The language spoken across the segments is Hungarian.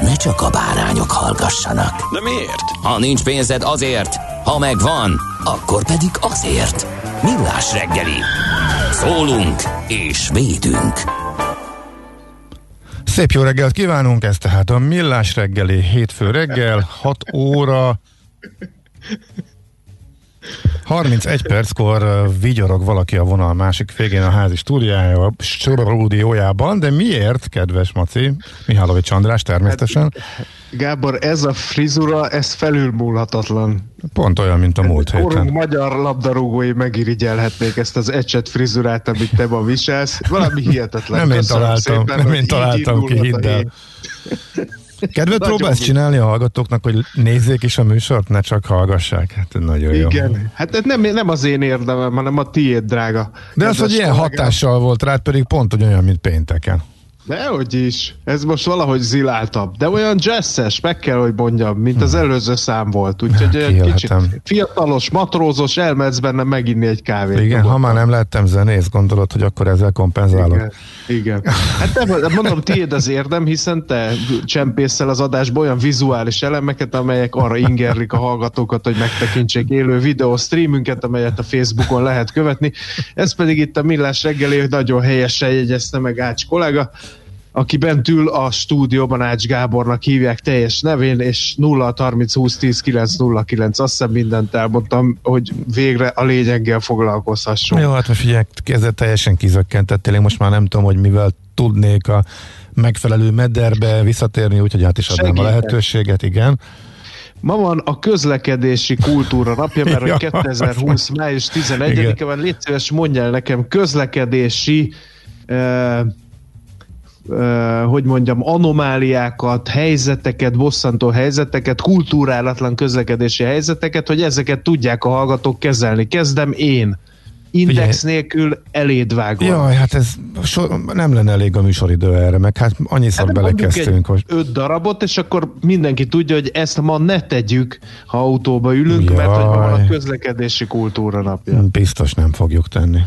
ne csak a bárányok hallgassanak. De miért? Ha nincs pénzed azért, ha megvan, akkor pedig azért. Millás reggeli. Szólunk és védünk. Szép jó reggelt kívánunk, ez tehát a Millás reggeli hétfő reggel, 6 óra 31 perckor vigyorog valaki a vonal másik végén a házi stúdiójában, de miért, kedves Maci? Mihálovics András természetesen. Hát, Gábor, ez a frizura, ez felülmúlhatatlan. Pont olyan, mint a múlt héten. Korunk magyar labdarúgói megirigyelhetnék ezt az ecset frizurát, amit te ma viselsz. Valami hihetetlen. Nem én találtam, szépen, nem én találtam ki, hidd el. Kedvet próbálsz csinálni a hallgatóknak, hogy nézzék is a műsort, ne csak hallgassák? Hát nagyon jó. Igen, hát nem, nem az én érdemem, hanem a tiéd, drága. De az, hogy ilyen hatással volt rád, pedig pont olyan, mint pénteken. Dehogy is. Ez most valahogy ziláltabb. De olyan jazzes, meg kell, hogy mondjam, mint az előző szám volt. Úgyhogy olyan kicsit fiatalos, matrózos, elmehetsz benne meginni egy kávét. Igen, ha már nem lettem zenész, gondolod, hogy akkor ezzel kompenzálok. Igen. Igen. Hát te, mondom, tiéd az érdem, hiszen te csempészel az adásba olyan vizuális elemeket, amelyek arra ingerlik a hallgatókat, hogy megtekintsék élő videó streamünket, amelyet a Facebookon lehet követni. Ez pedig itt a Millás reggeli, hogy nagyon helyesen jegyezte meg Ács kollega, aki bent ül a stúdióban Ács Gábornak hívják teljes nevén, és 0 30 20 10 9 0 9, azt hiszem mindent elmondtam, hogy végre a lényeggel foglalkozhasson. Jó, hát figyelj, kezdet teljesen kizökkentettél, én most már nem tudom, hogy mivel tudnék a megfelelő mederbe visszatérni, úgyhogy át is adnám Segítek. a lehetőséget, igen. Ma van a közlekedési kultúra napja, mert ja, 2020. május 11-e van. Légy szíves, mondjál nekem közlekedési uh, hogy mondjam, anomáliákat, helyzeteket, bosszantó helyzeteket, kultúrálatlan közlekedési helyzeteket, hogy ezeket tudják a hallgatók kezelni. Kezdem én. Index Figyelj. nélkül eléd vágva. Jaj, hát ez so, nem lenne elég a műsoridő erre, meg hát annyiszor hát belekezdtünk. Hogy... Öt darabot, és akkor mindenki tudja, hogy ezt ma ne tegyük, ha autóba ülünk, Jaj. mert hogy van a közlekedési kultúra napja. Biztos nem fogjuk tenni.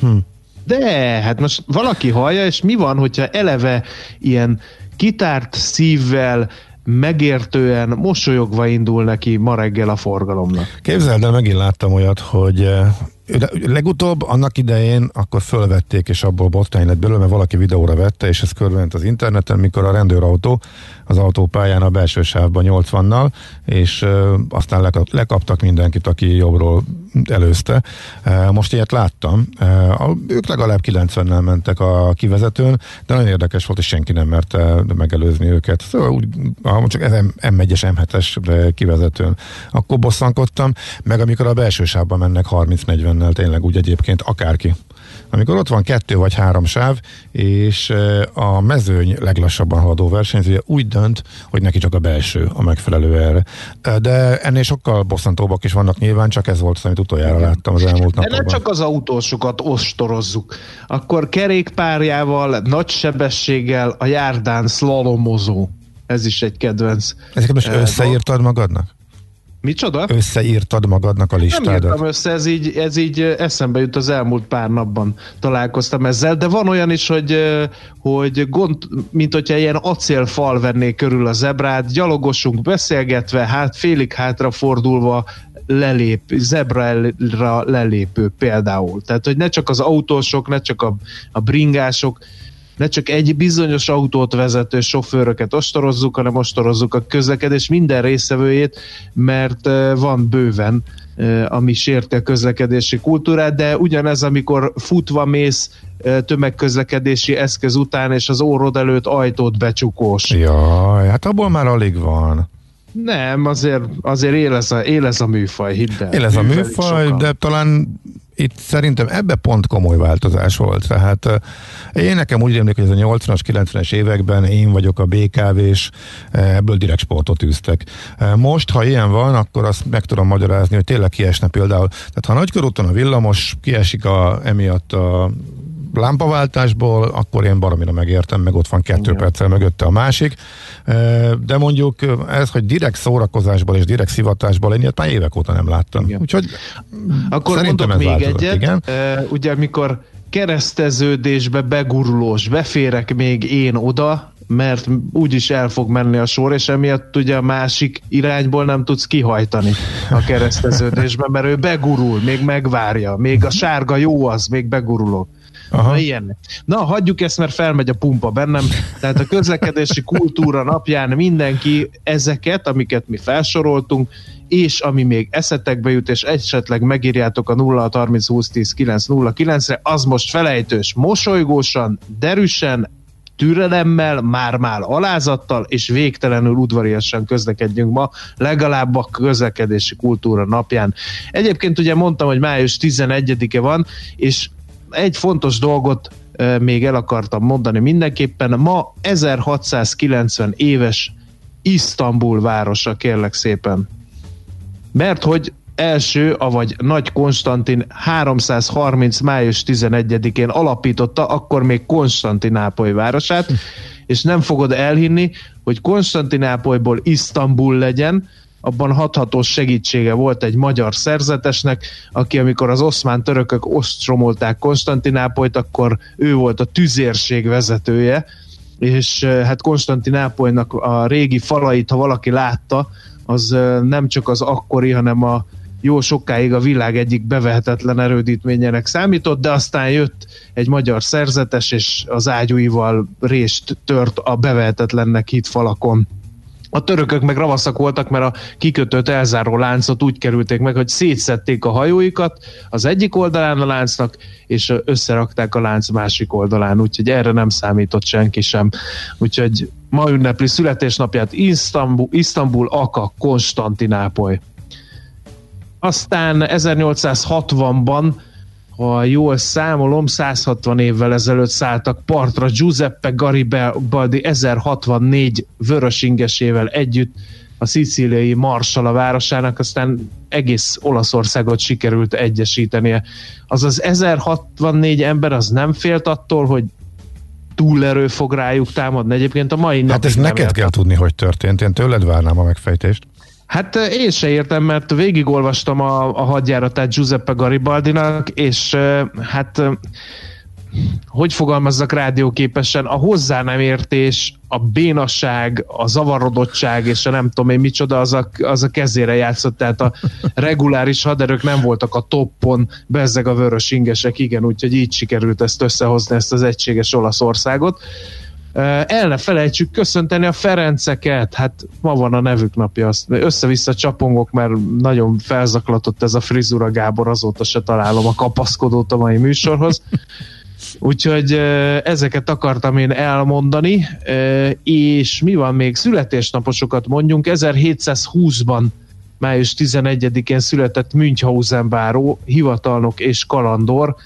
Hm. De, hát most valaki hallja, és mi van, hogyha eleve ilyen kitárt szívvel, megértően, mosolyogva indul neki ma reggel a forgalomnak. Képzeld el, megint láttam olyat, hogy eh, legutóbb annak idején akkor fölvették, és abból botrány lett belőle, mert valaki videóra vette, és ez körülment az interneten, mikor a rendőrautó az autópályán a belső sávban 80-nal, és ö, aztán lekaptak mindenkit, aki jobbról előzte. Most ilyet láttam. Ők legalább 90-nel mentek a kivezetőn, de nagyon érdekes volt, és senki nem merte megelőzni őket. Szóval úgy, csak M1-es, M7-es kivezetőn. Akkor bosszankodtam, meg amikor a belső sávban mennek 30-40-nel, tényleg úgy egyébként akárki amikor ott van kettő vagy három sáv, és a mezőny leglassabban haladó versenyzője úgy dönt, hogy neki csak a belső a megfelelő erre. De ennél sokkal bosszantóbbak is vannak nyilván, csak ez volt az, amit utoljára láttam az elmúlt napokban. De nem csak az autósokat ostorozzuk. Akkor kerékpárjával, nagy sebességgel a járdán szlalomozó. Ez is egy kedvenc. Ezeket most összeírtad magadnak? Micsoda? Összeírtad magadnak a listádat? Nem írtam össze, ez így, ez így eszembe jut az elmúlt pár napban találkoztam ezzel, de van olyan is, hogy, hogy gond, mint hogyha ilyen acélfal venné körül a zebrát, gyalogosunk beszélgetve, hát félig hátra fordulva lelép, zebra lelépő például. Tehát, hogy ne csak az autósok, ne csak a, a bringások, ne csak egy bizonyos autót vezető sofőröket ostorozzuk, hanem ostorozzuk a közlekedés minden részevőjét, mert van bőven ami sérti a közlekedési kultúrát, de ugyanez, amikor futva mész tömegközlekedési eszköz után, és az órod előtt ajtót becsukós. Jaj, hát abból már alig van. Nem, azért, azért él, ez a, él ez a műfaj, hidd el. Él ez a műfaj, sokan. de talán itt szerintem ebbe pont komoly változás volt. Tehát én nekem úgy rémlik, hogy ez a 80-as, 90-es években én vagyok a BKV-s, ebből direkt sportot űztek. Most, ha ilyen van, akkor azt meg tudom magyarázni, hogy tényleg kiesne például. Tehát ha nagykörúton a villamos kiesik a, emiatt a lámpaváltásból, akkor én baromira megértem, meg ott van kettő Igen. perccel mögötte a másik. De mondjuk ez, hogy direkt szórakozásból és direkt szivatásból, én ilyet már évek óta nem láttam. Igen. Úgyhogy akkor mondok még változott. egyet. Igen. Ugye amikor kereszteződésbe begurulós, beférek még én oda, mert úgyis el fog menni a sor, és emiatt ugye a másik irányból nem tudsz kihajtani a kereszteződésbe, mert ő begurul, még megvárja, még a sárga jó az, még begurulok. Aha. Na, ilyen. Na, hagyjuk ezt, mert felmegy a pumpa bennem. Tehát a közlekedési kultúra napján mindenki ezeket, amiket mi felsoroltunk, és ami még eszetekbe jut, és esetleg megírjátok a 0 30 20 10 9 0 9-re, az most felejtős, mosolygósan, derűsen, türelemmel, már-már alázattal és végtelenül udvariasan közlekedjünk ma, legalább a közlekedési kultúra napján. Egyébként ugye mondtam, hogy május 11-e van, és egy fontos dolgot még el akartam mondani mindenképpen. Ma 1690 éves Isztambul városa, kérlek szépen. Mert hogy első, avagy Nagy Konstantin 330. május 11-én alapította, akkor még Konstantinápoly városát, és nem fogod elhinni, hogy Konstantinápolyból Isztambul legyen, abban hathatós segítsége volt egy magyar szerzetesnek, aki amikor az oszmán törökök ostromolták Konstantinápolyt, akkor ő volt a tüzérség vezetője, és hát Konstantinápolynak a régi falait, ha valaki látta, az nem csak az akkori, hanem a jó sokáig a világ egyik bevehetetlen erődítményének számított, de aztán jött egy magyar szerzetes, és az ágyúival rést tört a bevehetetlennek hit falakon. A törökök meg ravaszak voltak, mert a kikötött elzáró láncot úgy kerülték meg, hogy szétszették a hajóikat az egyik oldalán a láncnak, és összerakták a lánc másik oldalán, úgyhogy erre nem számított senki sem. Úgyhogy ma ünnepli születésnapját Isztambul, Isztambul Aka, Konstantinápoly. Aztán 1860-ban ha jól számolom, 160 évvel ezelőtt szálltak partra Giuseppe Garibaldi 1064 vörösingesével együtt a szicíliai Marsala városának, aztán egész Olaszországot sikerült egyesítenie. Azaz 1064 ember az nem félt attól, hogy túlerő fog rájuk támadni. Egyébként a mai Hát ez neked kell tudni, hogy történt. Én tőled várnám a megfejtést. Hát én se értem, mert végigolvastam a, a hadjáratát Giuseppe Garibaldinak, és hát hogy fogalmazzak rádióképesen, a hozzá nem értés, a bénasság, a zavarodottság, és a nem tudom én micsoda, az a, az a kezére játszott, tehát a reguláris haderők nem voltak a toppon, bezzeg a vörös ingesek, igen, úgyhogy így sikerült ezt összehozni, ezt az egységes Olaszországot. El ne felejtsük köszönteni a Ferenceket, hát ma van a nevük napja, azt össze-vissza csapongok, mert nagyon felzaklatott ez a frizura Gábor, azóta se találom a kapaszkodót a mai műsorhoz. Úgyhogy ezeket akartam én elmondani, és mi van még? Születésnaposokat mondjunk. 1720-ban május 11-én született Münchhausen báró, hivatalnok és kalandor,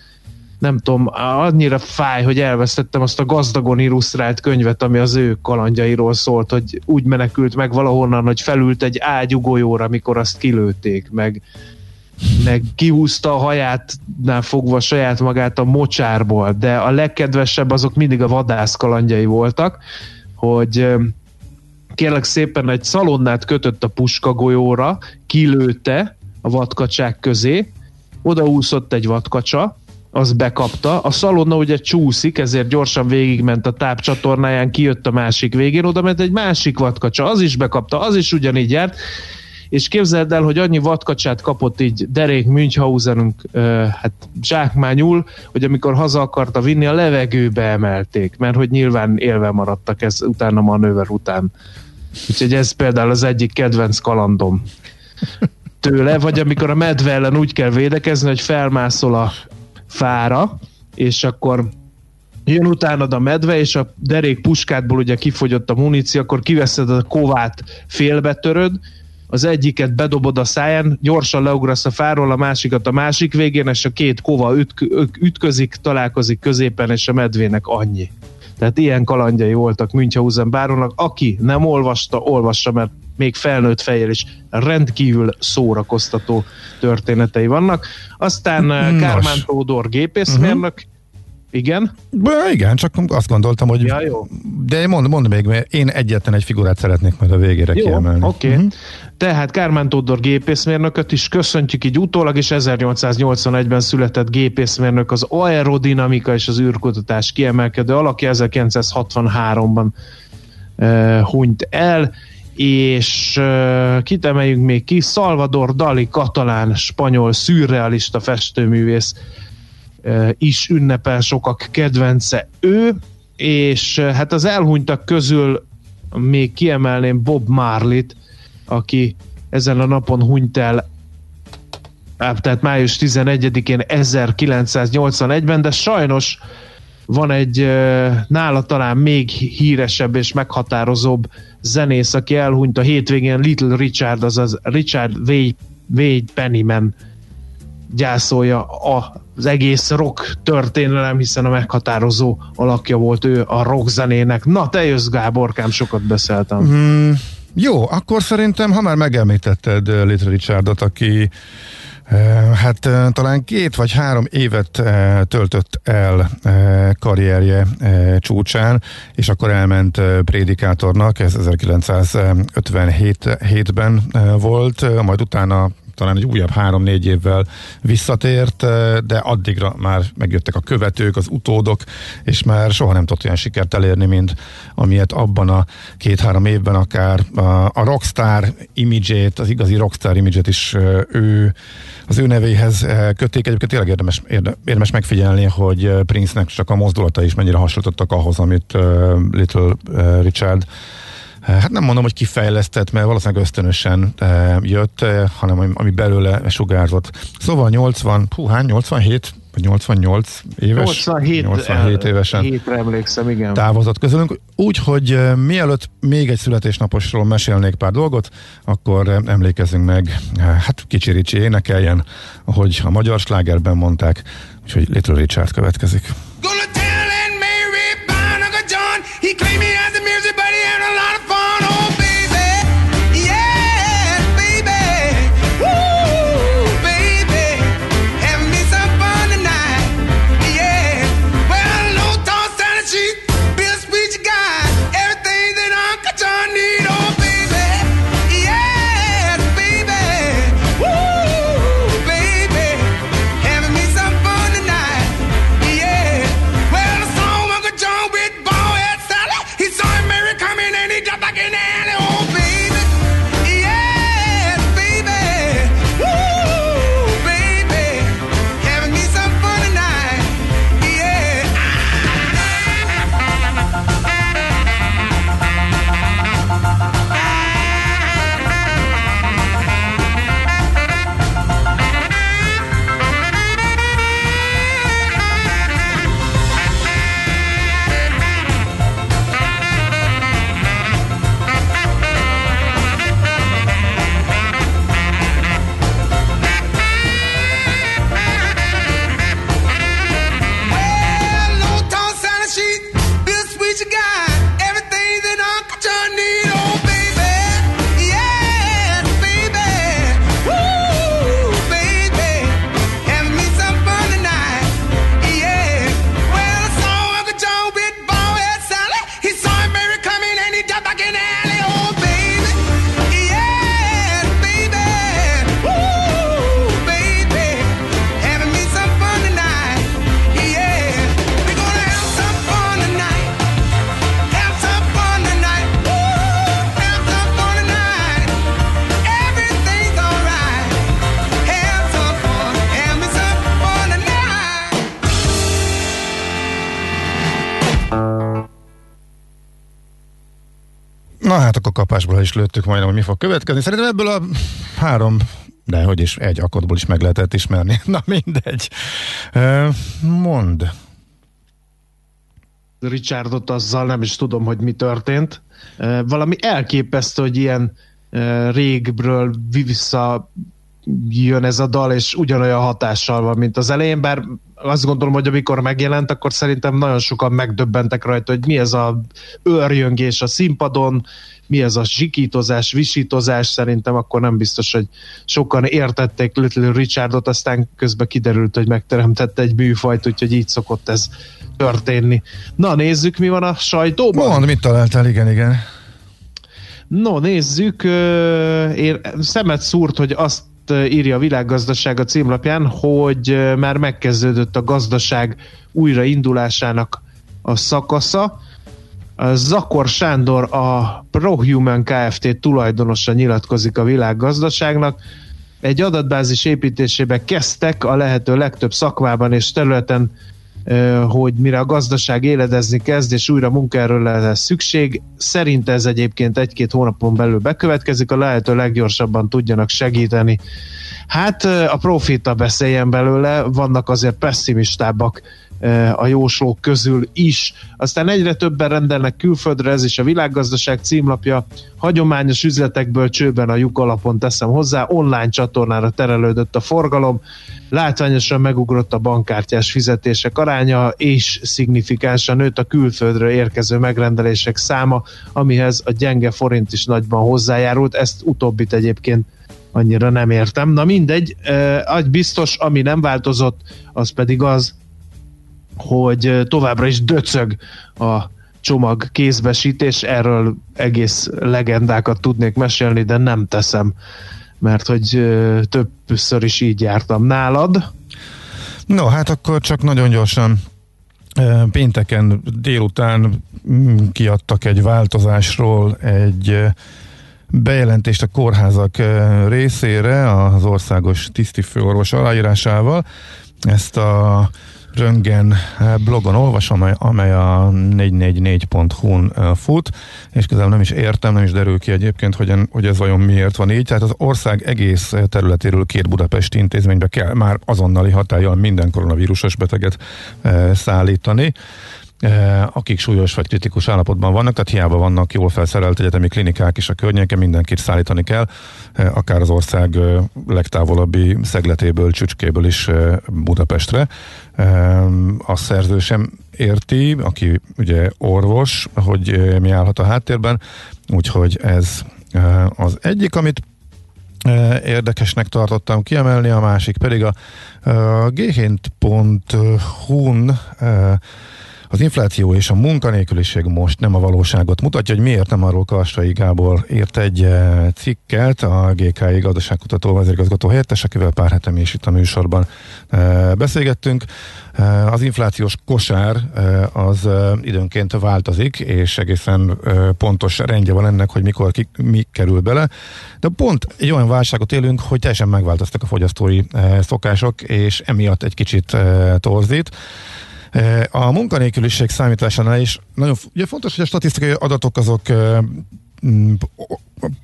nem tudom, annyira fáj, hogy elvesztettem azt a gazdagon illusztrált könyvet, ami az ő kalandjairól szólt, hogy úgy menekült meg valahonnan, hogy felült egy ágyugójóra, amikor azt kilőtték, meg, meg kihúzta a hajátnál fogva saját magát a mocsárból, de a legkedvesebb azok mindig a vadász kalandjai voltak, hogy kérlek szépen egy szalonnát kötött a puska golyóra, kilőtte a vadkacsák közé, odaúszott egy vadkacsa, az bekapta. A szalonna ugye csúszik, ezért gyorsan végigment a tápcsatornáján, kijött a másik végén, oda ment egy másik vadkacsa, az is bekapta, az is ugyanígy járt, és képzeld el, hogy annyi vadkacsát kapott így derék Münchhausenünk hát zsákmányul, hogy amikor haza akarta vinni, a levegőbe emelték, mert hogy nyilván élve maradtak ez utána a manőver után. Úgyhogy ez például az egyik kedvenc kalandom tőle, vagy amikor a medve ellen úgy kell védekezni, hogy felmászol a fára, és akkor jön utánad a medve, és a derék puskádból ugye kifogyott a muníció, akkor kiveszed a kovát, félbetöröd, az egyiket bedobod a száján, gyorsan leugrasz a fáról, a másikat a másik végén, és a két kova ütk- ütközik, találkozik középen, és a medvének annyi. Tehát ilyen kalandjai voltak Münchhausen bárónak. Aki nem olvasta, olvassa, mert még felnőtt fejjel is rendkívül szórakoztató történetei vannak. Aztán Nos. Kármán Tódor gépészmérnök, uh-huh igen? Be, igen, csak azt gondoltam, hogy... Ja, jó. De mondd, mondd még, mert én egyetlen egy figurát szeretnék majd a végére jó, kiemelni. oké. Okay. Uh-huh. Tehát Kármán Tódor gépészmérnököt is köszöntjük így utólag, és 1881-ben született gépészmérnök az aerodinamika és az űrkutatás kiemelkedő alakja, 1963-ban uh, hunyt el, és uh, kit emeljünk még ki? Salvador Dali, katalán, spanyol, szürrealista festőművész, is ünnepel sokak kedvence ő, és hát az elhunytak közül még kiemelném Bob Marlit, aki ezen a napon hunyt el tehát május 11-én 1981-ben, de sajnos van egy nála talán még híresebb és meghatározóbb zenész, aki elhunyt a hétvégén Little Richard, azaz Richard Wade Pennyman gyászolja az egész rock történelem, hiszen a meghatározó alakja volt ő a rock zenének. Na, te jössz Gáborkám, sokat beszéltem. Mm, jó, akkor szerintem, ha már megemlítetted uh, Little Richardot, aki uh, hát uh, talán két vagy három évet töltött el karrierje csúcsán, és akkor elment prédikátornak, ez 1957-ben volt, majd utána talán egy újabb három-négy évvel visszatért, eh, de addigra már megjöttek a követők, az utódok, és már soha nem tudott olyan sikert elérni, mint amilyet abban a két-három évben akár a, rockstar imidzsét, az igazi rockstar imidzsét is eh, ő az ő nevéhez eh, köték. Egyébként tényleg érdemes, érdemes megfigyelni, hogy Prince-nek csak a mozdulata is mennyire hasonlítottak ahhoz, amit Little Richard hát nem mondom, hogy kifejlesztett, mert valószínűleg ösztönösen e, jött, e, hanem ami belőle sugárzott. Szóval 80, hú, hány, 87 vagy 88 éves? 87, 87 évesen hétre emlékszem, igen. távozott közülünk. Úgyhogy e, mielőtt még egy születésnaposról mesélnék pár dolgot, akkor emlékezzünk meg, e, hát kicsi Ricsi énekeljen, ahogy a magyar slágerben mondták, úgyhogy Little Richard következik. Gonna tell Mary John, he hát akkor kapásból is lőttük majdnem, hogy mi fog következni. Szerintem ebből a három de hogy is egy akadból is meg lehetett ismerni. Na mindegy. Mond. Richardot azzal nem is tudom, hogy mi történt. Valami elképesztő, hogy ilyen régbről vissza jön ez a dal, és ugyanolyan hatással van, mint az elején, bár azt gondolom, hogy amikor megjelent, akkor szerintem nagyon sokan megdöbbentek rajta, hogy mi ez a őrjöngés a színpadon, mi ez a zsikítozás, visítozás, szerintem akkor nem biztos, hogy sokan értették Little Richardot, aztán közben kiderült, hogy megteremtette egy műfajt, úgyhogy így szokott ez történni. Na, nézzük, mi van a sajtóban. Mond, mit találtál, igen, igen. No, nézzük. Én szemet szúrt, hogy azt írja a világgazdaság a címlapján, hogy már megkezdődött a gazdaság újraindulásának a szakasza. Zakor Sándor, a ProHuman Kft. tulajdonosa nyilatkozik a világgazdaságnak. Egy adatbázis építésébe kezdtek a lehető legtöbb szakmában és területen hogy mire a gazdaság éledezni kezd, és újra munkaerőre lesz szükség. Szerint ez egyébként egy-két hónapon belül bekövetkezik, a lehető leggyorsabban tudjanak segíteni. Hát a profita beszéljen belőle, vannak azért pessimistábbak a jóslók közül is. Aztán egyre többen rendelnek külföldre, ez is a világgazdaság címlapja. Hagyományos üzletekből csőben a lyuk alapon teszem hozzá, online csatornára terelődött a forgalom, látványosan megugrott a bankkártyás fizetések aránya, és szignifikánsan nőtt a külföldről érkező megrendelések száma, amihez a gyenge forint is nagyban hozzájárult. Ezt utóbbit egyébként annyira nem értem. Na mindegy, egy biztos, ami nem változott, az pedig az, hogy továbbra is döcög a csomag kézbesítés, erről egész legendákat tudnék mesélni, de nem teszem, mert hogy többször is így jártam nálad. No, hát akkor csak nagyon gyorsan pénteken délután mm, kiadtak egy változásról egy bejelentést a kórházak részére az országos tisztifőorvos aláírásával. Ezt a Röngen eh, blogon olvasom, amely, a 444.hu-n eh, fut, és közel nem is értem, nem is derül ki egyébként, hogy, hogy ez vajon miért van így. Tehát az ország egész területéről két budapesti intézménybe kell már azonnali hatállyal minden koronavírusos beteget szállítani akik súlyos vagy kritikus állapotban vannak, tehát hiába vannak jól felszerelt egyetemi klinikák is a környéken, mindenkit szállítani kell, akár az ország legtávolabbi szegletéből, csücskéből is Budapestre. A szerző sem érti, aki ugye orvos, hogy mi állhat a háttérben, úgyhogy ez az egyik, amit érdekesnek tartottam kiemelni, a másik pedig a, a ghént.hu-n az infláció és a munkanélküliség most nem a valóságot mutatja, hogy miért nem arról Kassai Gábor írt egy eh, cikket, a GKI gazdaságkutató vezérigazgató helyettes, akivel pár hete mi is itt a műsorban eh, beszélgettünk. Eh, az inflációs kosár az időnként változik, és egészen pontos rendje van ennek, hogy mikor ki, mi kerül bele. De pont egy olyan válságot élünk, hogy teljesen megváltoztak a fogyasztói szokások, és emiatt egy kicsit torzít. A munkanélküliség számításánál is nagyon ugye fontos, hogy a statisztikai adatok azok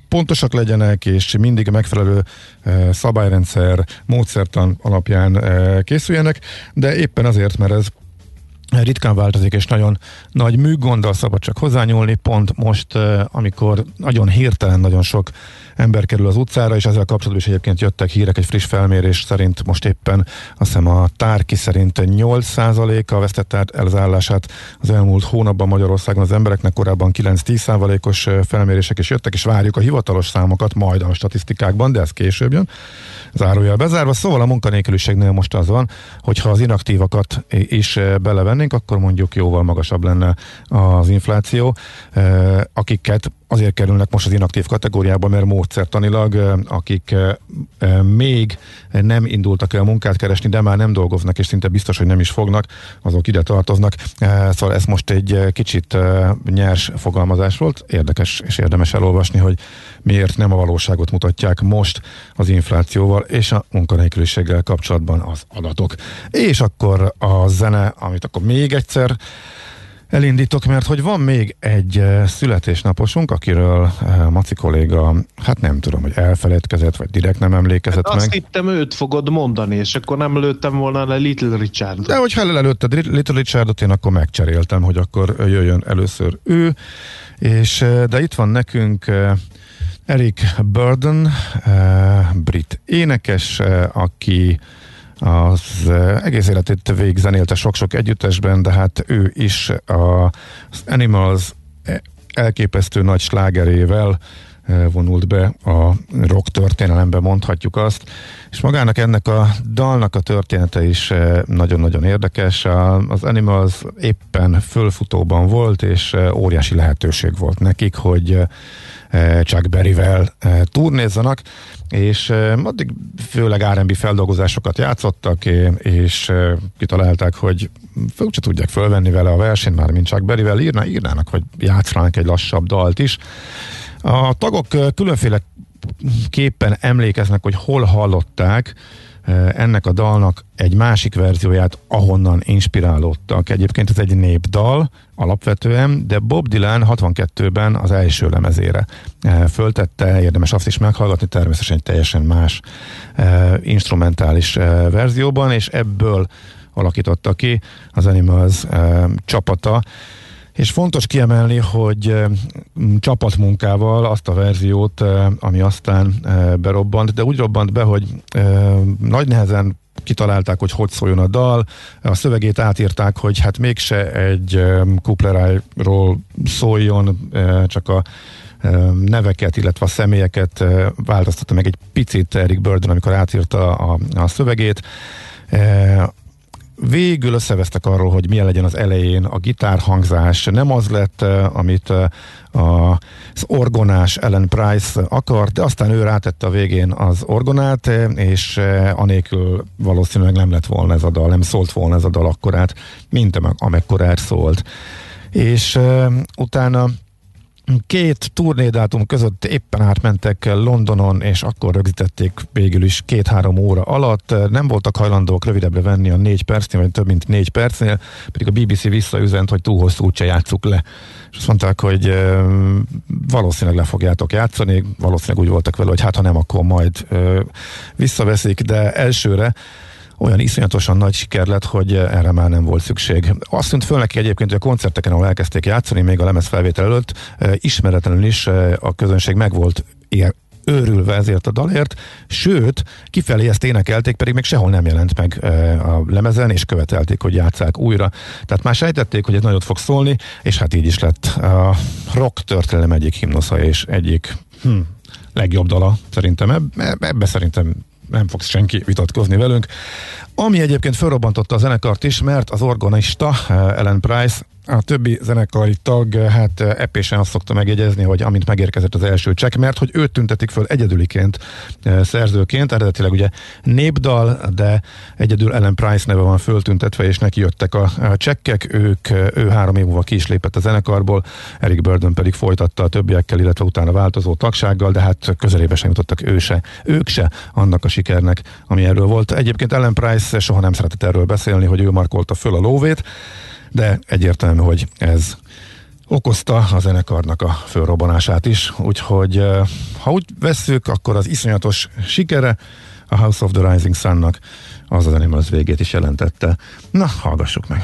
pontosak legyenek, és mindig a megfelelő szabályrendszer, módszertan alapján készüljenek, de éppen azért, mert ez ritkán változik, és nagyon nagy műgonddal szabad csak hozzányúlni, pont most, amikor nagyon hirtelen nagyon sok ember kerül az utcára, és ezzel kapcsolatban is egyébként jöttek hírek, egy friss felmérés szerint most éppen azt hiszem a tárki szerint 8%-a vesztette el az állását az elmúlt hónapban Magyarországon az embereknek, korábban 9-10%-os felmérések is jöttek, és várjuk a hivatalos számokat majd a statisztikákban, de ez később jön. Zárójel bezárva, szóval a munkanélküliségnél most az van, hogyha az inaktívakat is belevennénk, akkor mondjuk jóval magasabb lenne az infláció, akiket azért kerülnek most az inaktív kategóriába, mert módszertanilag, akik még nem indultak el munkát keresni, de már nem dolgoznak, és szinte biztos, hogy nem is fognak, azok ide tartoznak. Szóval ez most egy kicsit nyers fogalmazás volt, érdekes és érdemes elolvasni, hogy miért nem a valóságot mutatják most az inflációval és a munkanélküliséggel kapcsolatban az adatok. És akkor a zene, amit akkor még egyszer elindítok, mert hogy van még egy eh, születésnaposunk, akiről eh, Maci kolléga, hát nem tudom, hogy elfeledkezett, vagy direkt nem emlékezett hát meg. Azt hittem őt fogod mondani, és akkor nem lőttem volna le Little Richard. De hogyha előtted Little Richardot, én akkor megcseréltem, hogy akkor jöjjön először ő, és eh, de itt van nekünk Eric Burden, brit énekes, aki az egész életét végigzenélte sok-sok együttesben, de hát ő is az Animals elképesztő nagy slágerével vonult be a rock történelembe, mondhatjuk azt. És magának ennek a dalnak a története is nagyon-nagyon érdekes. Az Animals éppen fölfutóban volt, és óriási lehetőség volt nekik, hogy Chuck Berryvel turnézzanak, és addig főleg R&B feldolgozásokat játszottak, és kitalálták, hogy föl se tudják fölvenni vele a versenyt, már mint Chuck Berryvel írná, írnának, vagy játszanak egy lassabb dalt is. A tagok különféle képpen emlékeznek, hogy hol hallották ennek a dalnak egy másik verzióját, ahonnan inspirálódtak. Egyébként ez egy népdal alapvetően, de Bob Dylan 62-ben az első lemezére föltette, érdemes azt is meghallgatni, természetesen egy teljesen más instrumentális verzióban, és ebből alakította ki az Animals csapata és fontos kiemelni, hogy csapatmunkával azt a verziót, ami aztán berobbant, de úgy robbant be, hogy nagy nehezen kitalálták, hogy hogy szóljon a dal, a szövegét átírták, hogy hát mégse egy kuplerájról szóljon, csak a neveket, illetve a személyeket változtatta meg egy picit Eric Burden, amikor átírta a, a szövegét végül összevesztek arról, hogy milyen legyen az elején a gitárhangzás. Nem az lett, eh, amit eh, az orgonás Ellen Price akart, de aztán ő rátette a végén az orgonát, eh, és anélkül valószínűleg nem lett volna ez a dal, nem szólt volna ez a dal akkorát, mint amekkor szólt. És utána két turnédátum között éppen átmentek Londonon, és akkor rögzítették végül is két-három óra alatt. Nem voltak hajlandók rövidebbre venni a négy percnél, vagy több mint négy percnél, pedig a BBC visszaüzent, hogy túl hosszú úgyse játsszuk le. És azt mondták, hogy e, valószínűleg le fogjátok játszani, valószínűleg úgy voltak vele, hogy hát ha nem, akkor majd e, visszaveszik, de elsőre olyan iszonyatosan nagy siker lett, hogy erre már nem volt szükség. Azt tűnt föl neki egyébként, hogy a koncerteken, ahol elkezdték játszani, még a lemez felvétel előtt, ismeretlenül is a közönség meg volt őrülve ezért a dalért, sőt, kifelé ezt énekelték, pedig még sehol nem jelent meg a lemezen, és követelték, hogy játszák újra. Tehát már sejtették, hogy ez nagyot fog szólni, és hát így is lett a rock történelem egyik himnosza, és egyik hm, legjobb dala szerintem. Ebbe, ebbe szerintem nem fogsz senki vitatkozni velünk. Ami egyébként felrobbantotta a zenekart is, mert az organista eh, Ellen Price a többi zenekari tag hát epésen azt szokta megjegyezni, hogy amint megérkezett az első csekk, mert hogy őt tüntetik föl egyedüliként e, szerzőként, eredetileg ugye népdal, de egyedül Ellen Price neve van föltüntetve, és neki jöttek a csekkek, ők, ő három év múlva ki is lépett a zenekarból, Eric Burden pedig folytatta a többiekkel, illetve utána változó tagsággal, de hát közelébe sem jutottak ő se, ők se annak a sikernek, ami erről volt. Egyébként Ellen Price soha nem szeretett erről beszélni, hogy ő markolta föl a lóvét, de egyértelmű, hogy ez okozta a zenekarnak a fölrobbanását is, úgyhogy ha úgy vesszük, akkor az iszonyatos sikere a House of the Rising Sunnak az az Animals végét is jelentette. Na, hallgassuk meg!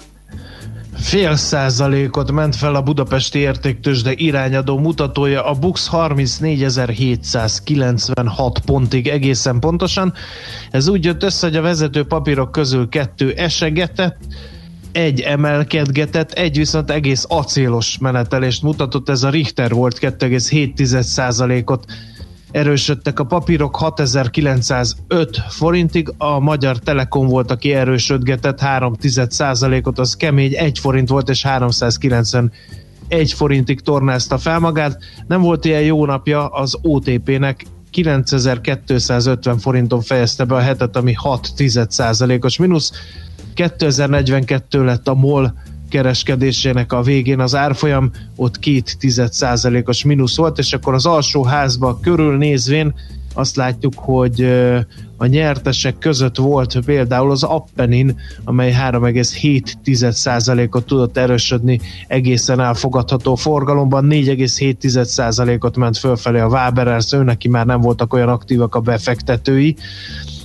Fél százalékot ment fel a budapesti értéktősde irányadó mutatója, a BUX 34.796 pontig egészen pontosan. Ez úgy jött össze, hogy a vezető papírok közül kettő esegetett, egy emelkedgetett, egy viszont egész acélos menetelést mutatott, ez a Richter volt 2,7%-ot erősödtek a papírok 6905 forintig, a Magyar Telekom volt, aki erősödgetett 3% ot az kemény 1 forint volt, és 390 1 forintig tornázta fel magát. Nem volt ilyen jó napja az OTP-nek, 9250 forinton fejezte be a hetet, ami 6 os mínusz. 2042 lett a MOL kereskedésének a végén az árfolyam ott két os mínusz volt, és akkor az alsó házba körülnézvén azt látjuk, hogy a nyertesek között volt például az Appenin, amely 3,7%-ot tudott erősödni egészen elfogadható forgalomban, 4,7%-ot ment fölfelé a Waberers, ő neki már nem voltak olyan aktívak a befektetői,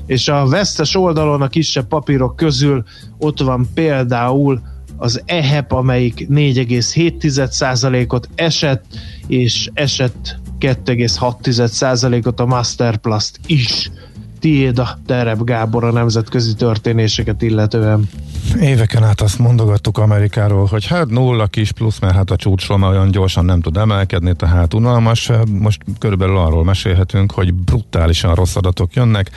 és a vesztes oldalon a kisebb papírok közül ott van például az EHEP, amelyik 4,7%-ot esett, és esett 2,6%-ot a Masterplast is. Tiéd a Terep Gábor a nemzetközi történéseket illetően. Éveken át azt mondogattuk Amerikáról, hogy hát nulla kis plusz, mert hát a csúcsról már olyan gyorsan nem tud emelkedni, tehát unalmas. Most körülbelül arról mesélhetünk, hogy brutálisan rossz adatok jönnek,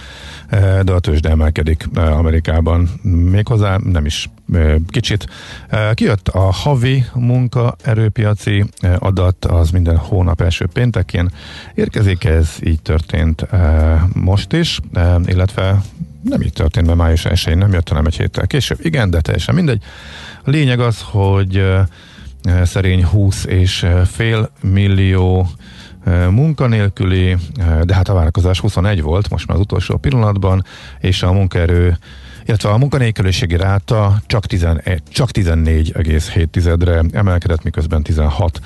de a tőzsde emelkedik Amerikában. Méghozzá nem is kicsit. Kijött a havi munkaerőpiaci adat, az minden hónap első péntekén érkezik, ez így történt most is, illetve nem így történt, mert május 1 nem jött, hanem egy héttel később. Igen, de teljesen mindegy. A lényeg az, hogy szerény 20 és fél millió munkanélküli, de hát a várakozás 21 volt most már az utolsó pillanatban, és a munkaerő illetve a munkanélküliségi ráta csak, 11, csak 14,7-re emelkedett, miközben 16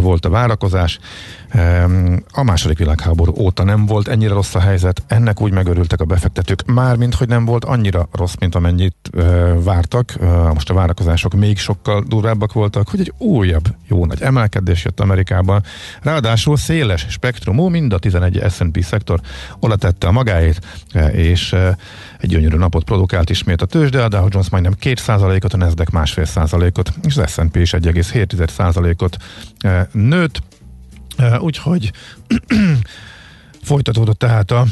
volt a várakozás. A második világháború óta nem volt ennyire rossz a helyzet, ennek úgy megörültek a befektetők, mármint, hogy nem volt annyira rossz, mint amennyit vártak. Most a várakozások még sokkal durvábbak voltak, hogy egy újabb jó nagy emelkedés jött Amerikában. Ráadásul széles spektrumú, mind a 11 S&P szektor oda a magáét, és egy gyönyörű napot produkált ismét a tőzsde, a Dow Jones majdnem 2%-ot, a Nasdaq másfél százalékot, és az S&P is 1,7 százalékot nőtt. Úgyhogy folytatódott tehát a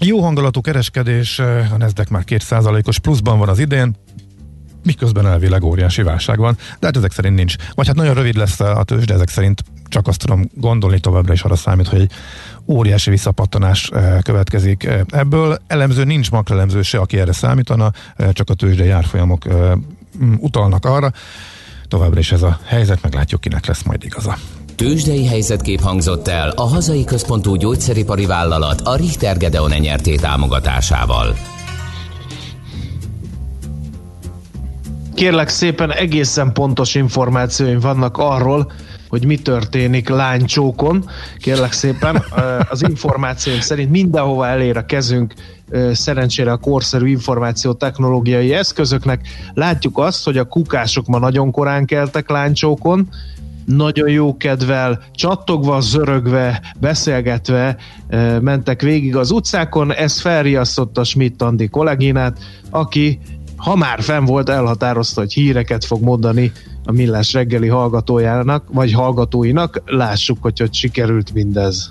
jó hangulatú kereskedés, a Nasdaq már 2%-os pluszban van az idén, miközben elvileg óriási válság van, de hát ezek szerint nincs. Vagy hát nagyon rövid lesz a tőzs, de ezek szerint csak azt tudom gondolni továbbra is arra számít, hogy egy óriási visszapattanás következik ebből. Elemző nincs makrelemző se, aki erre számítana, csak a tőzsdei árfolyamok utalnak arra. Továbbra is ez a helyzet, meglátjuk, kinek lesz majd igaza. Tőzsdei helyzetkép hangzott el a hazai központú gyógyszeripari vállalat a Richter Gedeon nyerté támogatásával. Kérlek szépen egészen pontos információim vannak arról, hogy mi történik lánycsókon. Kérlek szépen, az információim szerint mindenhova elér a kezünk szerencsére a korszerű információ technológiai eszközöknek. Látjuk azt, hogy a kukások ma nagyon korán keltek lánycsókon, nagyon jó kedvel, csattogva, zörögve, beszélgetve mentek végig az utcákon, ez felriasztotta Schmidt Andi kolléginát, aki ha már fenn volt, elhatározta, hogy híreket fog mondani a Millás reggeli hallgatójának, vagy hallgatóinak. Lássuk, hogy hogy sikerült mindez.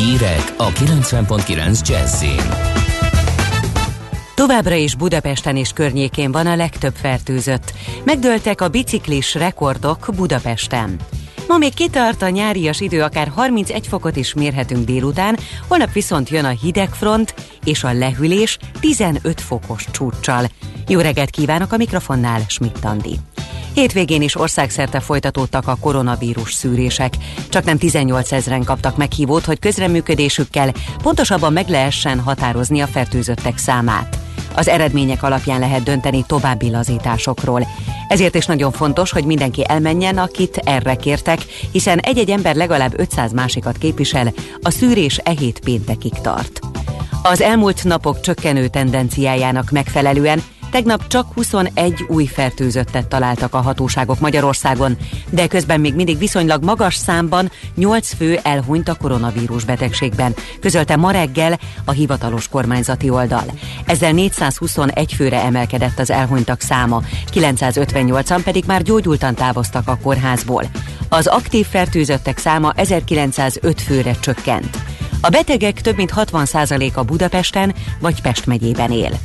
Hírek a 90.9 Jazzin. Továbbra is Budapesten és környékén van a legtöbb fertőzött. Megdőltek a biciklis rekordok Budapesten. Ma még kitart a nyárias idő, akár 31 fokot is mérhetünk délután, holnap viszont jön a hidegfront és a lehűlés 15 fokos csúccsal. Jó reggelt kívánok a mikrofonnál, Schmidt Andi. Hétvégén is országszerte folytatódtak a koronavírus szűrések. Csak nem 18 ezeren kaptak meghívót, hogy közreműködésükkel pontosabban meg lehessen határozni a fertőzöttek számát. Az eredmények alapján lehet dönteni további lazításokról. Ezért is nagyon fontos, hogy mindenki elmenjen, akit erre kértek, hiszen egy-egy ember legalább 500 másikat képvisel, a szűrés e hét péntekig tart. Az elmúlt napok csökkenő tendenciájának megfelelően Tegnap csak 21 új fertőzöttet találtak a hatóságok Magyarországon, de közben még mindig viszonylag magas számban 8 fő elhunyt a koronavírus betegségben, közölte ma reggel a hivatalos kormányzati oldal. Ezzel 421 főre emelkedett az elhunytak száma, 958-an pedig már gyógyultan távoztak a kórházból. Az aktív fertőzöttek száma 1905 főre csökkent. A betegek több mint 60%-a Budapesten vagy Pest megyében él.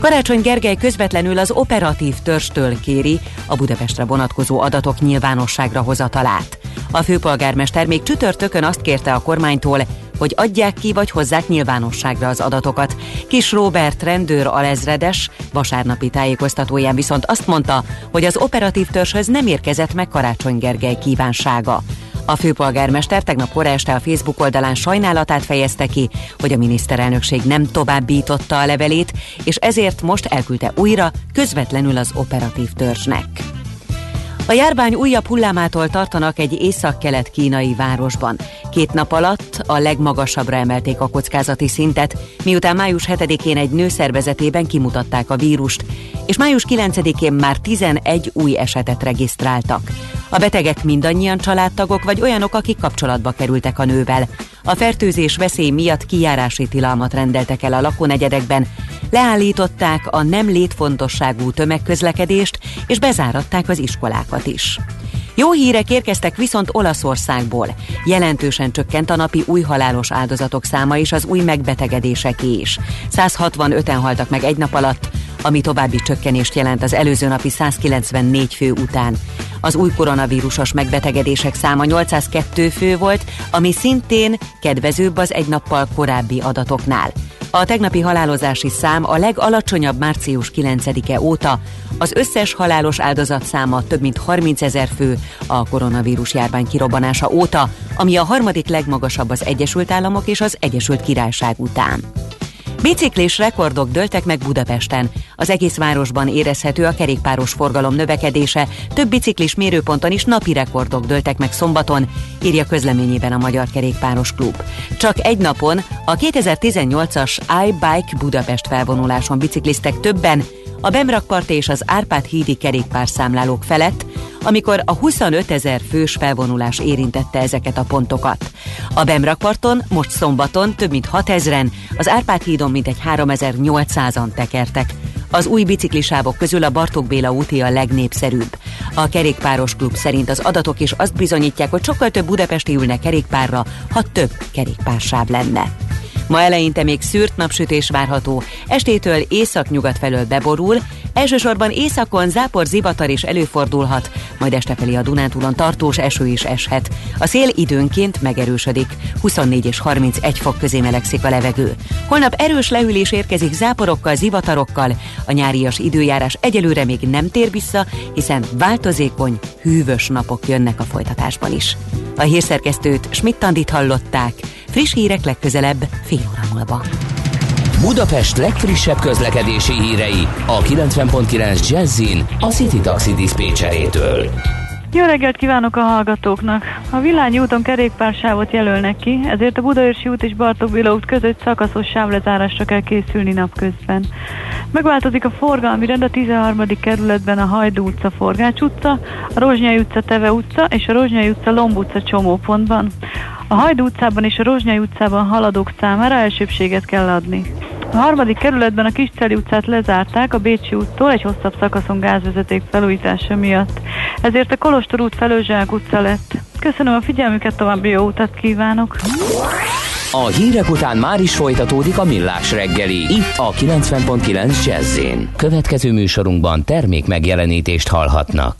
Karácsony Gergely közvetlenül az operatív törstől kéri a Budapestre vonatkozó adatok nyilvánosságra hozatalát. A főpolgármester még csütörtökön azt kérte a kormánytól, hogy adják ki vagy hozzák nyilvánosságra az adatokat. Kis Robert rendőr alezredes vasárnapi tájékoztatóján viszont azt mondta, hogy az operatív törzshöz nem érkezett meg Karácsony Gergely kívánsága. A főpolgármester tegnap kora este a Facebook oldalán sajnálatát fejezte ki, hogy a miniszterelnökség nem továbbította a levelét, és ezért most elküldte újra közvetlenül az operatív törzsnek. A járvány újabb hullámától tartanak egy észak-kelet kínai városban. Két nap alatt a legmagasabbra emelték a kockázati szintet, miután május 7-én egy nő szervezetében kimutatták a vírust, és május 9-én már 11 új esetet regisztráltak. A betegek mindannyian családtagok vagy olyanok, akik kapcsolatba kerültek a nővel. A fertőzés veszély miatt kijárási tilalmat rendeltek el a lakónegyedekben, leállították a nem létfontosságú tömegközlekedést, és bezáratták az iskolákat is. Jó hírek érkeztek viszont Olaszországból. Jelentősen csökkent a napi új halálos áldozatok száma és az új megbetegedéseké is. 165-en haltak meg egy nap alatt, ami további csökkenést jelent az előző napi 194 fő után. Az új koronavírusos megbetegedések száma 802 fő volt, ami szintén kedvezőbb az egy nappal korábbi adatoknál. A tegnapi halálozási szám a legalacsonyabb március 9-e óta, az összes halálos áldozat száma több mint 30 ezer fő a koronavírus járvány kirobbanása óta, ami a harmadik legmagasabb az Egyesült Államok és az Egyesült Királyság után. Biciklés rekordok dőltek meg Budapesten. Az egész városban érezhető a kerékpáros forgalom növekedése, több biciklis mérőponton is napi rekordok dőltek meg szombaton, írja közleményében a Magyar Kerékpáros Klub. Csak egy napon a 2018-as iBike Budapest felvonuláson bicikliztek többen, a Bemrakpart és az Árpád hídi kerékpárszámlálók felett, amikor a 25 ezer fős felvonulás érintette ezeket a pontokat. A Bemrakparton most szombaton több mint 6 ezeren, az Árpád hídon mintegy 3800-an tekertek. Az új biciklisávok közül a Bartók Béla úti a legnépszerűbb. A kerékpáros klub szerint az adatok is azt bizonyítják, hogy sokkal több budapesti ülne kerékpárra, ha több kerékpársáv lenne. Ma eleinte még szűrt napsütés várható, estétől észak-nyugat felől beborul, elsősorban északon zápor zivatar is előfordulhat, majd este felé a Dunántúlon tartós eső is eshet. A szél időnként megerősödik, 24 és 31 fok közé melegszik a levegő. Holnap erős leülés érkezik záporokkal, zivatarokkal, a nyárias időjárás egyelőre még nem tér vissza, hiszen változékony, hűvös napok jönnek a folytatásban is. A hírszerkesztőt Schmidt-Tandit hallották, Friss hírek legközelebb fél óra múlva. Budapest legfrissebb közlekedési hírei a 90.9 Jazzin a City Taxi Dispécsejétől. Jó reggelt kívánok a hallgatóknak! A Villányi úton kerékpársávot jelölnek ki, ezért a Budaörsi út és Bartók Béla út között szakaszos sávlezárásra kell készülni napközben. Megváltozik a forgalmi rend a 13. kerületben a Hajdú utca, Forgács utca, a Rozsnyai utca, Teve utca és a Rozsnyai utca, Lomb utca csomópontban. A Hajdú utcában és a Rozsnyai utcában haladók számára elsőbséget kell adni. A harmadik kerületben a Kisceli utcát lezárták a Bécsi úttól egy hosszabb szakaszon gázvezeték felújítása miatt. Ezért a Kolostor út felől Zsák utca lett. Köszönöm a figyelmüket, további jó utat kívánok! A hírek után már is folytatódik a millás reggeli, itt a 90.9 jazz Következő műsorunkban termék megjelenítést hallhatnak.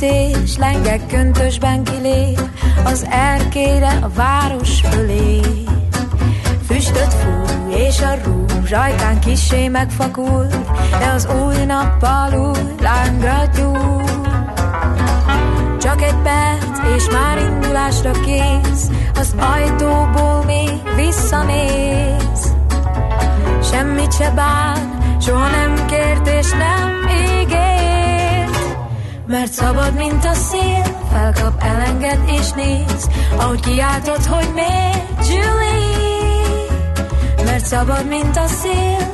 Napsütés, lengek köntösben kilép, az erkére a város fölé. Füstöt fúj, és a rúzs ajkán kisé megfakul, de az új nappal új lángra gyúl. Csak egy perc, és már indulásra kész, az ajtóból még visszanéz. Semmit se bán, soha nem kért és nem ígért. Mert szabad, mint a szél, felkap, elenged és néz, ahogy kiáltod, hogy miért, Julie. Mert szabad, mint a szél,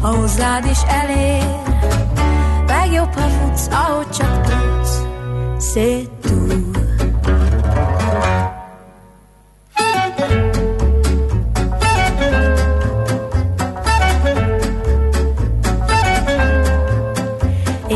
a hozzád is elér. Legjobb, ha futsz, ahogy csak tudsz, szétúl.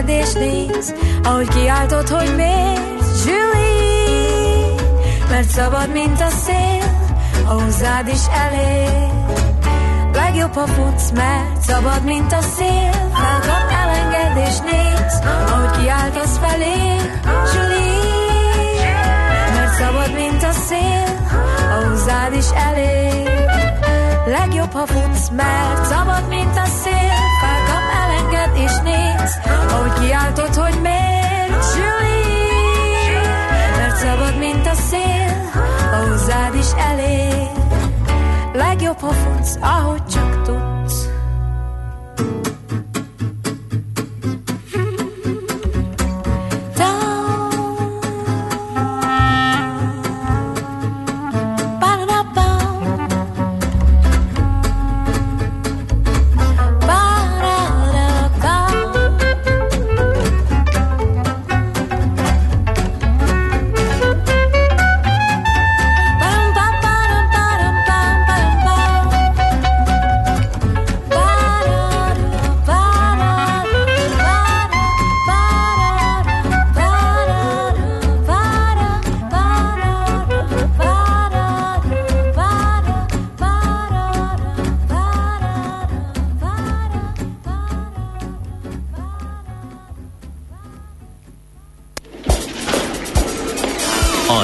és néz, ahogy kiáltod, hogy miért, Julie. Mert szabad, mint a szél, a hozzád is elér. Legjobb, ha futsz, mert szabad, mint a szél, felkap, elenged és néz, ahogy kiáltasz felé, Julie. Mert szabad, mint a szél, a hozzád is elér. Legjobb, ha futsz, mert szabad, mint a szél, felkap, és néz, ahogy kiáltod, hogy miért, Julie. Mert szabad, mint a szél, a hozzád is elér. Legjobb, ha futsz, ahogy csak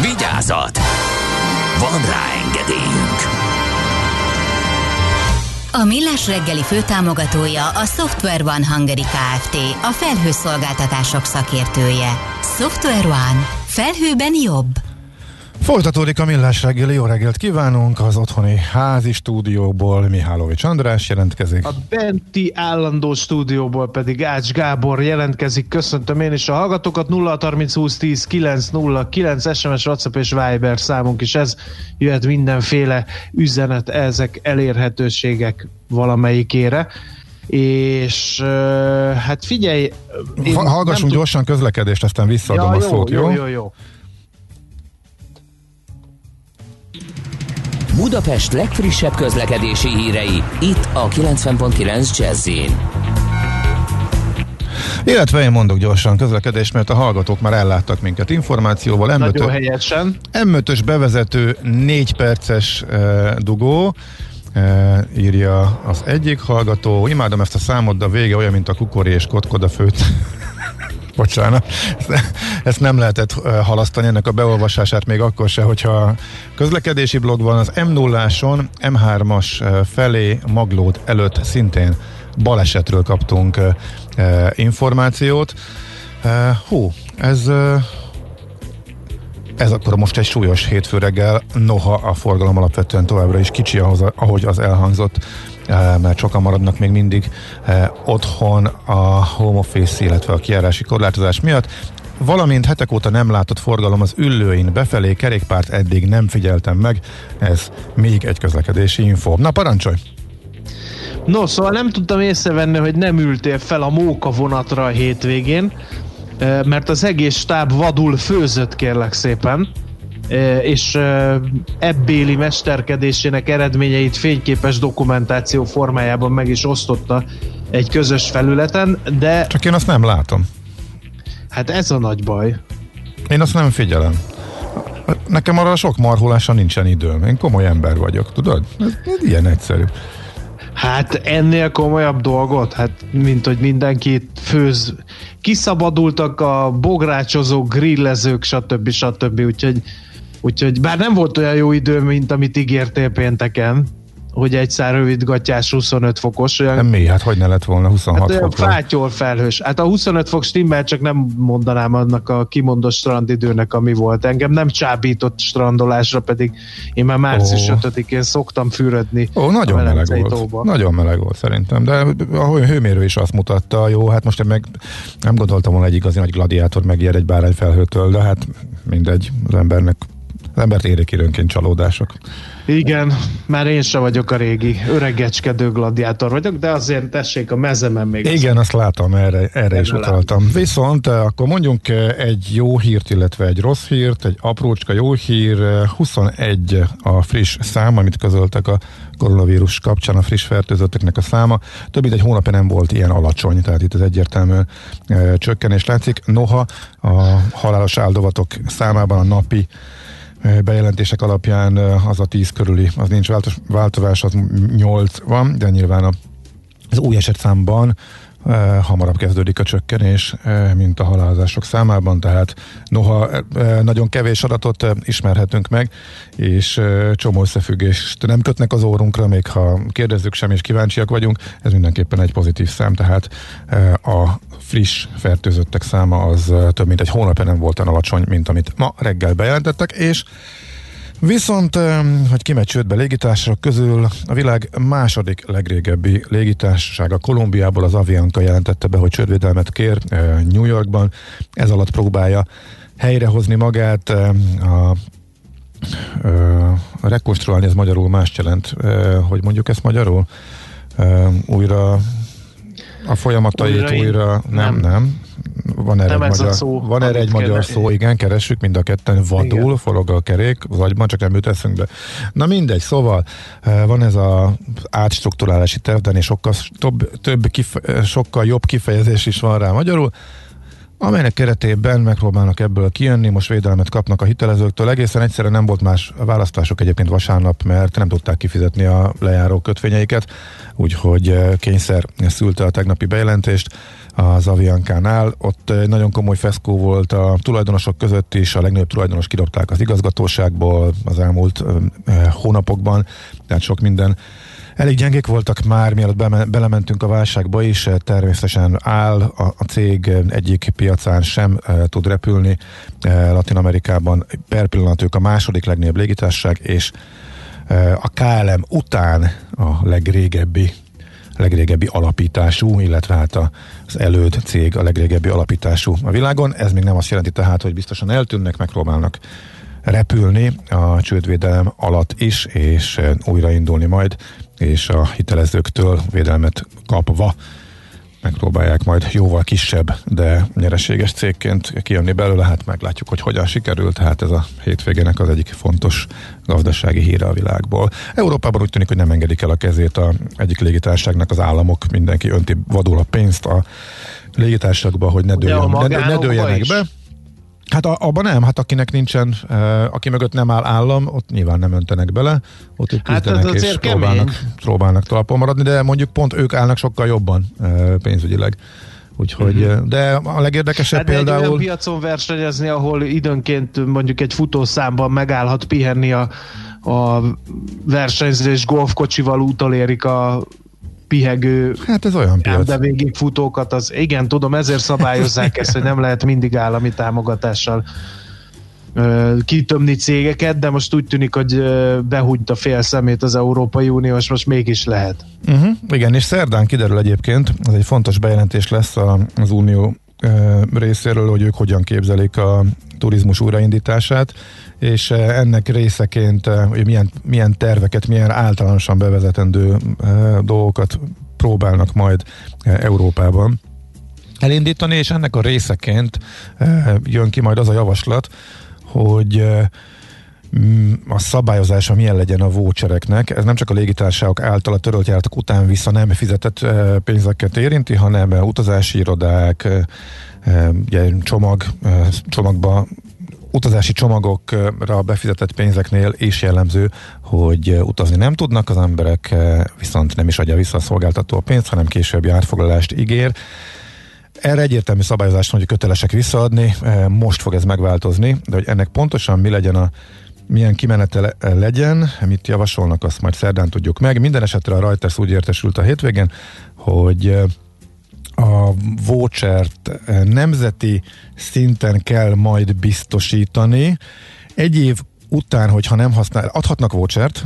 Vigyázat! Van rá engedélyünk! A Millás reggeli főtámogatója a Software One Hungary Kft. A felhőszolgáltatások szakértője. Software One. Felhőben jobb. Folytatódik a Millás reggeli, jó reggelt kívánunk! Az otthoni házi stúdióból Mihálovics András jelentkezik. A benti állandó stúdióból pedig Ács Gábor jelentkezik. Köszöntöm én is a hallgatókat. 0 30 20 10 9 0 9 SMS, WhatsApp és Viber számunk is ez. Jöhet mindenféle üzenet, ezek elérhetőségek valamelyikére. És hát figyelj... Hallgassunk gyorsan közlekedést, aztán visszaadom ja, a szót, jó? Jó, jó, jó. Budapest legfrissebb közlekedési hírei, itt a 90.9 jazz illetve én mondok gyorsan közlekedés, mert a hallgatók már elláttak minket információval. M5, Nagyon helyesen. M5-ös bevezető 4 perces e, dugó, e, írja az egyik hallgató. Imádom ezt a számot, de a vége olyan, mint a kukori és kotkoda főt. Bocsánat, ezt nem lehetett halasztani ennek a beolvasását még akkor se, hogyha közlekedési blog van az M0-áson, M3-as felé Maglód előtt szintén balesetről kaptunk információt. Hú, ez ez akkor most egy súlyos hétfő reggel, noha a forgalom alapvetően továbbra is kicsi, ahhoz, ahogy az elhangzott mert sokan maradnak még mindig eh, otthon a home office, illetve a kiárási korlátozás miatt valamint hetek óta nem látott forgalom az üllőin befelé, kerékpárt eddig nem figyeltem meg, ez még egy közlekedési info. Na parancsolj! No, szóval nem tudtam észrevenni, hogy nem ültél fel a móka vonatra a hétvégén, eh, mert az egész stáb vadul főzött kérlek szépen és ebbéli mesterkedésének eredményeit fényképes dokumentáció formájában meg is osztotta egy közös felületen, de... Csak én azt nem látom. Hát ez a nagy baj. Én azt nem figyelem. Nekem arra sok marhulásra nincsen időm. Én komoly ember vagyok, tudod? Ez, ez ilyen egyszerű. Hát ennél komolyabb dolgot, hát mint hogy mindenki főz, kiszabadultak a bográcsozók, grillezők, stb. stb. Úgyhogy Úgyhogy bár nem volt olyan jó idő, mint amit ígértél pénteken, hogy egy szár rövidgatjás 25 fokos. Olyan, nem mi, hát hogy ne lett volna 26 hát olyan fátyol felhős. Hát a 25 fok stimmel, csak nem mondanám annak a kimondott strandidőnek, ami volt. Engem nem csábított strandolásra, pedig én már március oh. 5-én szoktam fürödni. Ó, nagyon meleg volt. Tóba. Nagyon meleg volt szerintem, de a hőmérő is azt mutatta, jó, hát most én meg nem gondoltam volna egy igazi nagy gladiátor megijed egy bárány felhőtől, de hát mindegy, az embernek az embert érik időnként csalódások. Igen, már én sem vagyok a régi öregecskedő gladiátor vagyok, de azért tessék a mezemen még. Igen, azt látom, erre, erre is utaltam. Viszont eh, akkor mondjunk eh, egy jó hírt, illetve egy rossz hírt, egy aprócska jó hír, 21 eh, a friss szám, amit közöltek a koronavírus kapcsán, a friss fertőzötteknek a száma. Több mint egy hónapja nem volt ilyen alacsony, tehát itt az egyértelmű e, csökkenés látszik. Noha a halálos áldozatok számában a napi bejelentések alapján az a 10 körüli, az nincs változás, az 8 van, de nyilván az új esetszámban hamarabb kezdődik a csökkenés, e, mint a halálozások számában, tehát noha e, nagyon kevés adatot ismerhetünk meg, és csomó összefüggést nem kötnek az órunkra, még ha kérdezzük sem és kíváncsiak vagyunk, ez mindenképpen egy pozitív szám, tehát a friss fertőzöttek száma az több mint egy hónapja nem volt olyan alacsony, mint amit ma reggel bejelentettek, és Viszont, hogy kimegy csődbe légitársaságok közül, a világ második legrégebbi légitársasága Kolumbiából az Avianca jelentette be, hogy csődvédelmet kér New Yorkban. Ez alatt próbálja helyrehozni magát. A, a rekonstruálni ez magyarul más jelent. Hogy mondjuk ezt magyarul? Újra a folyamatait újra, újra nem, nem, nem. Van erre, nem egy, magyar, szó, van erre egy magyar szó, igen, keressük mind a ketten, vadul, igen. forog a kerék, az agyban, csak nem jut eszünkbe. Na mindegy, szóval eh, van ez a átstruktúrálási terv, de sokkal, több, több kife, sokkal jobb kifejezés is van rá magyarul, amelynek keretében megpróbálnak ebből kijönni, most védelmet kapnak a hitelezőktől. Egészen egyszerűen nem volt más választások egyébként vasárnap, mert nem tudták kifizetni a lejáró kötvényeiket, úgyhogy eh, kényszer szülte a tegnapi bejelentést az Aviankánál. Ott egy nagyon komoly feszkó volt a tulajdonosok között is, a legnagyobb tulajdonos kidobták az igazgatóságból az elmúlt eh, hónapokban, tehát sok minden elég gyengék voltak már, mielőtt be, belementünk a válságba is, természetesen áll a, a cég egyik piacán sem e, tud repülni. E, Latin Amerikában per pillanat ők a második legnagyobb légitársaság, és e, a KLM után a legrégebbi legrégebbi alapítású, illetve hát az előd cég a legrégebbi alapítású a világon. Ez még nem azt jelenti tehát, hogy biztosan eltűnnek, megpróbálnak repülni a csődvédelem alatt is, és újraindulni majd, és a hitelezőktől védelmet kapva megpróbálják majd jóval kisebb, de nyereséges cégként kijönni belőle, hát meglátjuk, hogy hogyan sikerült, hát ez a hétvégének az egyik fontos gazdasági híre a világból. Európában úgy tűnik, hogy nem engedik el a kezét a egyik légitárságnak az államok, mindenki önti vadul a pénzt a légitársaságba, hogy ne, dőljön, ne, ne dőljenek is. Hát a, abban nem, hát akinek nincsen, aki mögött nem áll állam, ott nyilván nem öntenek bele, ott ők hát küzdenek és próbálnak, próbálnak talpon maradni, de mondjuk pont ők állnak sokkal jobban pénzügyileg. Úgyhogy, uh-huh. de a legérdekesebb hát például... Egy olyan piacon versenyezni, ahol időnként mondjuk egy futószámban megállhat pihenni a, a versenyzés golfkocsival útolérik a pihegő hát ez olyan piac. de végig futókat, az igen, tudom, ezért szabályozzák ezt, hogy nem lehet mindig állami támogatással kitömni cégeket, de most úgy tűnik, hogy behúnyt a fél szemét az Európai Unió, és most mégis lehet. Uh-huh, igen, és szerdán kiderül egyébként, ez egy fontos bejelentés lesz az Unió részéről, hogy ők hogyan képzelik a turizmus újraindítását, és ennek részeként hogy milyen, milyen terveket, milyen általánosan bevezetendő dolgokat próbálnak majd Európában elindítani, és ennek a részeként jön ki majd az a javaslat, hogy a szabályozása milyen legyen a vouchereknek. Ez nem csak a légitársaságok által a törölt járatok után vissza nem fizetett pénzeket érinti, hanem utazási irodák, ugye csomag, csomagba utazási csomagokra befizetett pénzeknél is jellemző, hogy utazni nem tudnak az emberek, viszont nem is adja vissza a szolgáltató a pénzt, hanem későbbi átfoglalást ígér. Erre egyértelmű szabályozást hogy kötelesek visszaadni, most fog ez megváltozni, de hogy ennek pontosan mi legyen a milyen kimenete legyen, mit javasolnak, azt majd szerdán tudjuk meg. Minden esetre a Reuters úgy értesült a hétvégén, hogy a vouchert nemzeti szinten kell majd biztosítani. Egy év után, hogyha nem használ, adhatnak vouchert,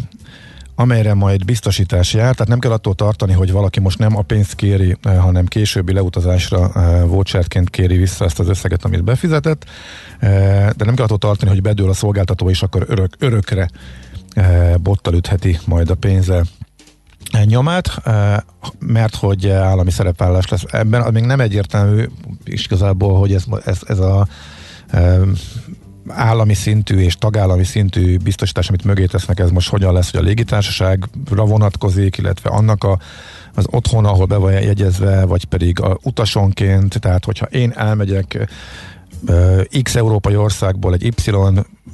amelyre majd biztosítás jár, tehát nem kell attól tartani, hogy valaki most nem a pénzt kéri, hanem későbbi leutazásra vouchertként kéri vissza ezt az összeget, amit befizetett, de nem kell attól tartani, hogy bedől a szolgáltató, és akkor örök, örökre bottal ütheti majd a pénze nyomát, mert hogy állami szerepvállás lesz. Ebben, még nem egyértelmű is igazából, hogy ez, ez, ez a állami szintű és tagállami szintű biztosítás, amit mögé tesznek, ez most hogyan lesz, hogy a légitársaságra vonatkozik, illetve annak a, az otthon, ahol be van jegyezve, vagy pedig a utasonként, tehát hogyha én elmegyek X európai országból egy Y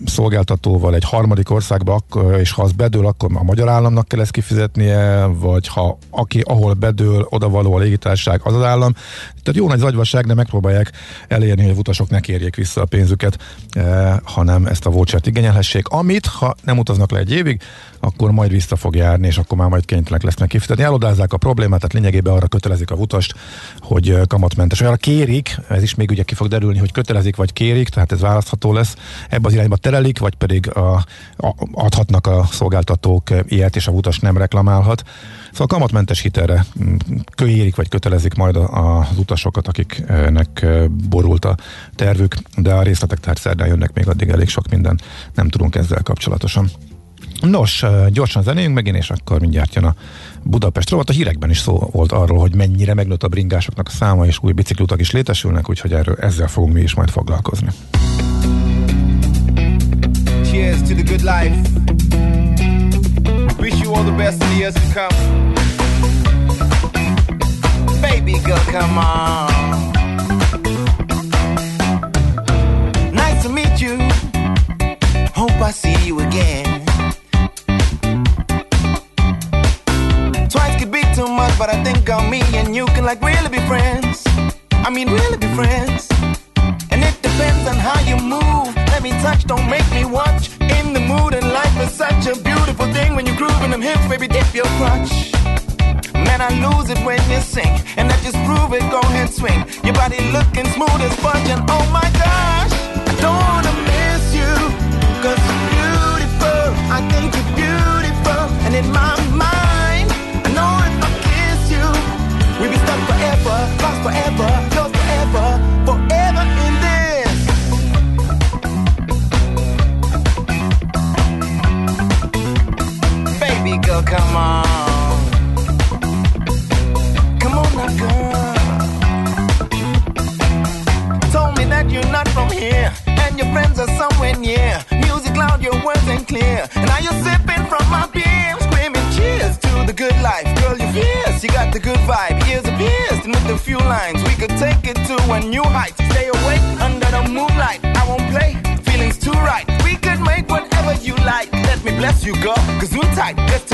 szolgáltatóval egy harmadik országba, és ha az bedől, akkor a magyar államnak kell ezt kifizetnie, vagy ha aki, ahol bedől, oda való a légitárság, az az állam. Tehát jó nagy zagyvaság, de megpróbálják elérni, hogy a utasok ne kérjék vissza a pénzüket, eh, hanem ezt a vouchert igényelhessék, amit, ha nem utaznak le egy évig, akkor majd vissza fog járni, és akkor már majd kénytelenek lesznek kifizetni. Elodázzák a problémát, tehát lényegében arra kötelezik a utast, hogy eh, kamatmentes. Arra kérik, ez is még ugye ki fog derülni, hogy kötelezik vagy kérik, tehát ez választható lesz. Ebbe az irányba terelik, vagy pedig a, a, adhatnak a szolgáltatók ilyet, és a utas nem reklamálhat. Szóval kamatmentes hitelre mm, köérik, vagy kötelezik majd az utasokat, akiknek borult a tervük, de a részletek tehát szerdán jönnek még addig elég sok minden, nem tudunk ezzel kapcsolatosan. Nos, gyorsan zenéjünk megint, és akkor mindjárt jön a Budapest rovat. A hírekben is szó volt arról, hogy mennyire megnőtt a bringásoknak a száma, és új biciklutak is létesülnek, úgyhogy erről ezzel fogunk mi is majd foglalkozni. Cheers to the good life. Wish you all the best in the years to come. Baby girl, come on. Nice to meet you. Hope I see you again. Twice could be too much, but I think on me and you can like really be friends. I mean, really be friends. And it depends on how you move. Let me touch, don't make me watch. The mood and life is such a beautiful thing when you're grooving them hips, baby, dip your crotch. Man, I lose it when you sing, and I just prove it. Go ahead, swing. Your body looking smooth as sponge, and oh my gosh, I don't wanna miss you, cause you're beautiful. I think you're beautiful, and in my mind, I know if I kiss you, we'll be stuck forever, lost forever, Girl, come on. Come on now, girl. Told me that you're not from here, and your friends are somewhere near. Music loud, your words ain't clear. And now you're sipping from my beer, screaming cheers to the good life. Girl, you're fierce, you got the good vibe. Ears are pierced, and with a few lines, we could take it to a new height. Stay awake under the moonlight. I won't play, feelings too right. We could make whatever you like. Let me bless you, girl, cause we tight. Cause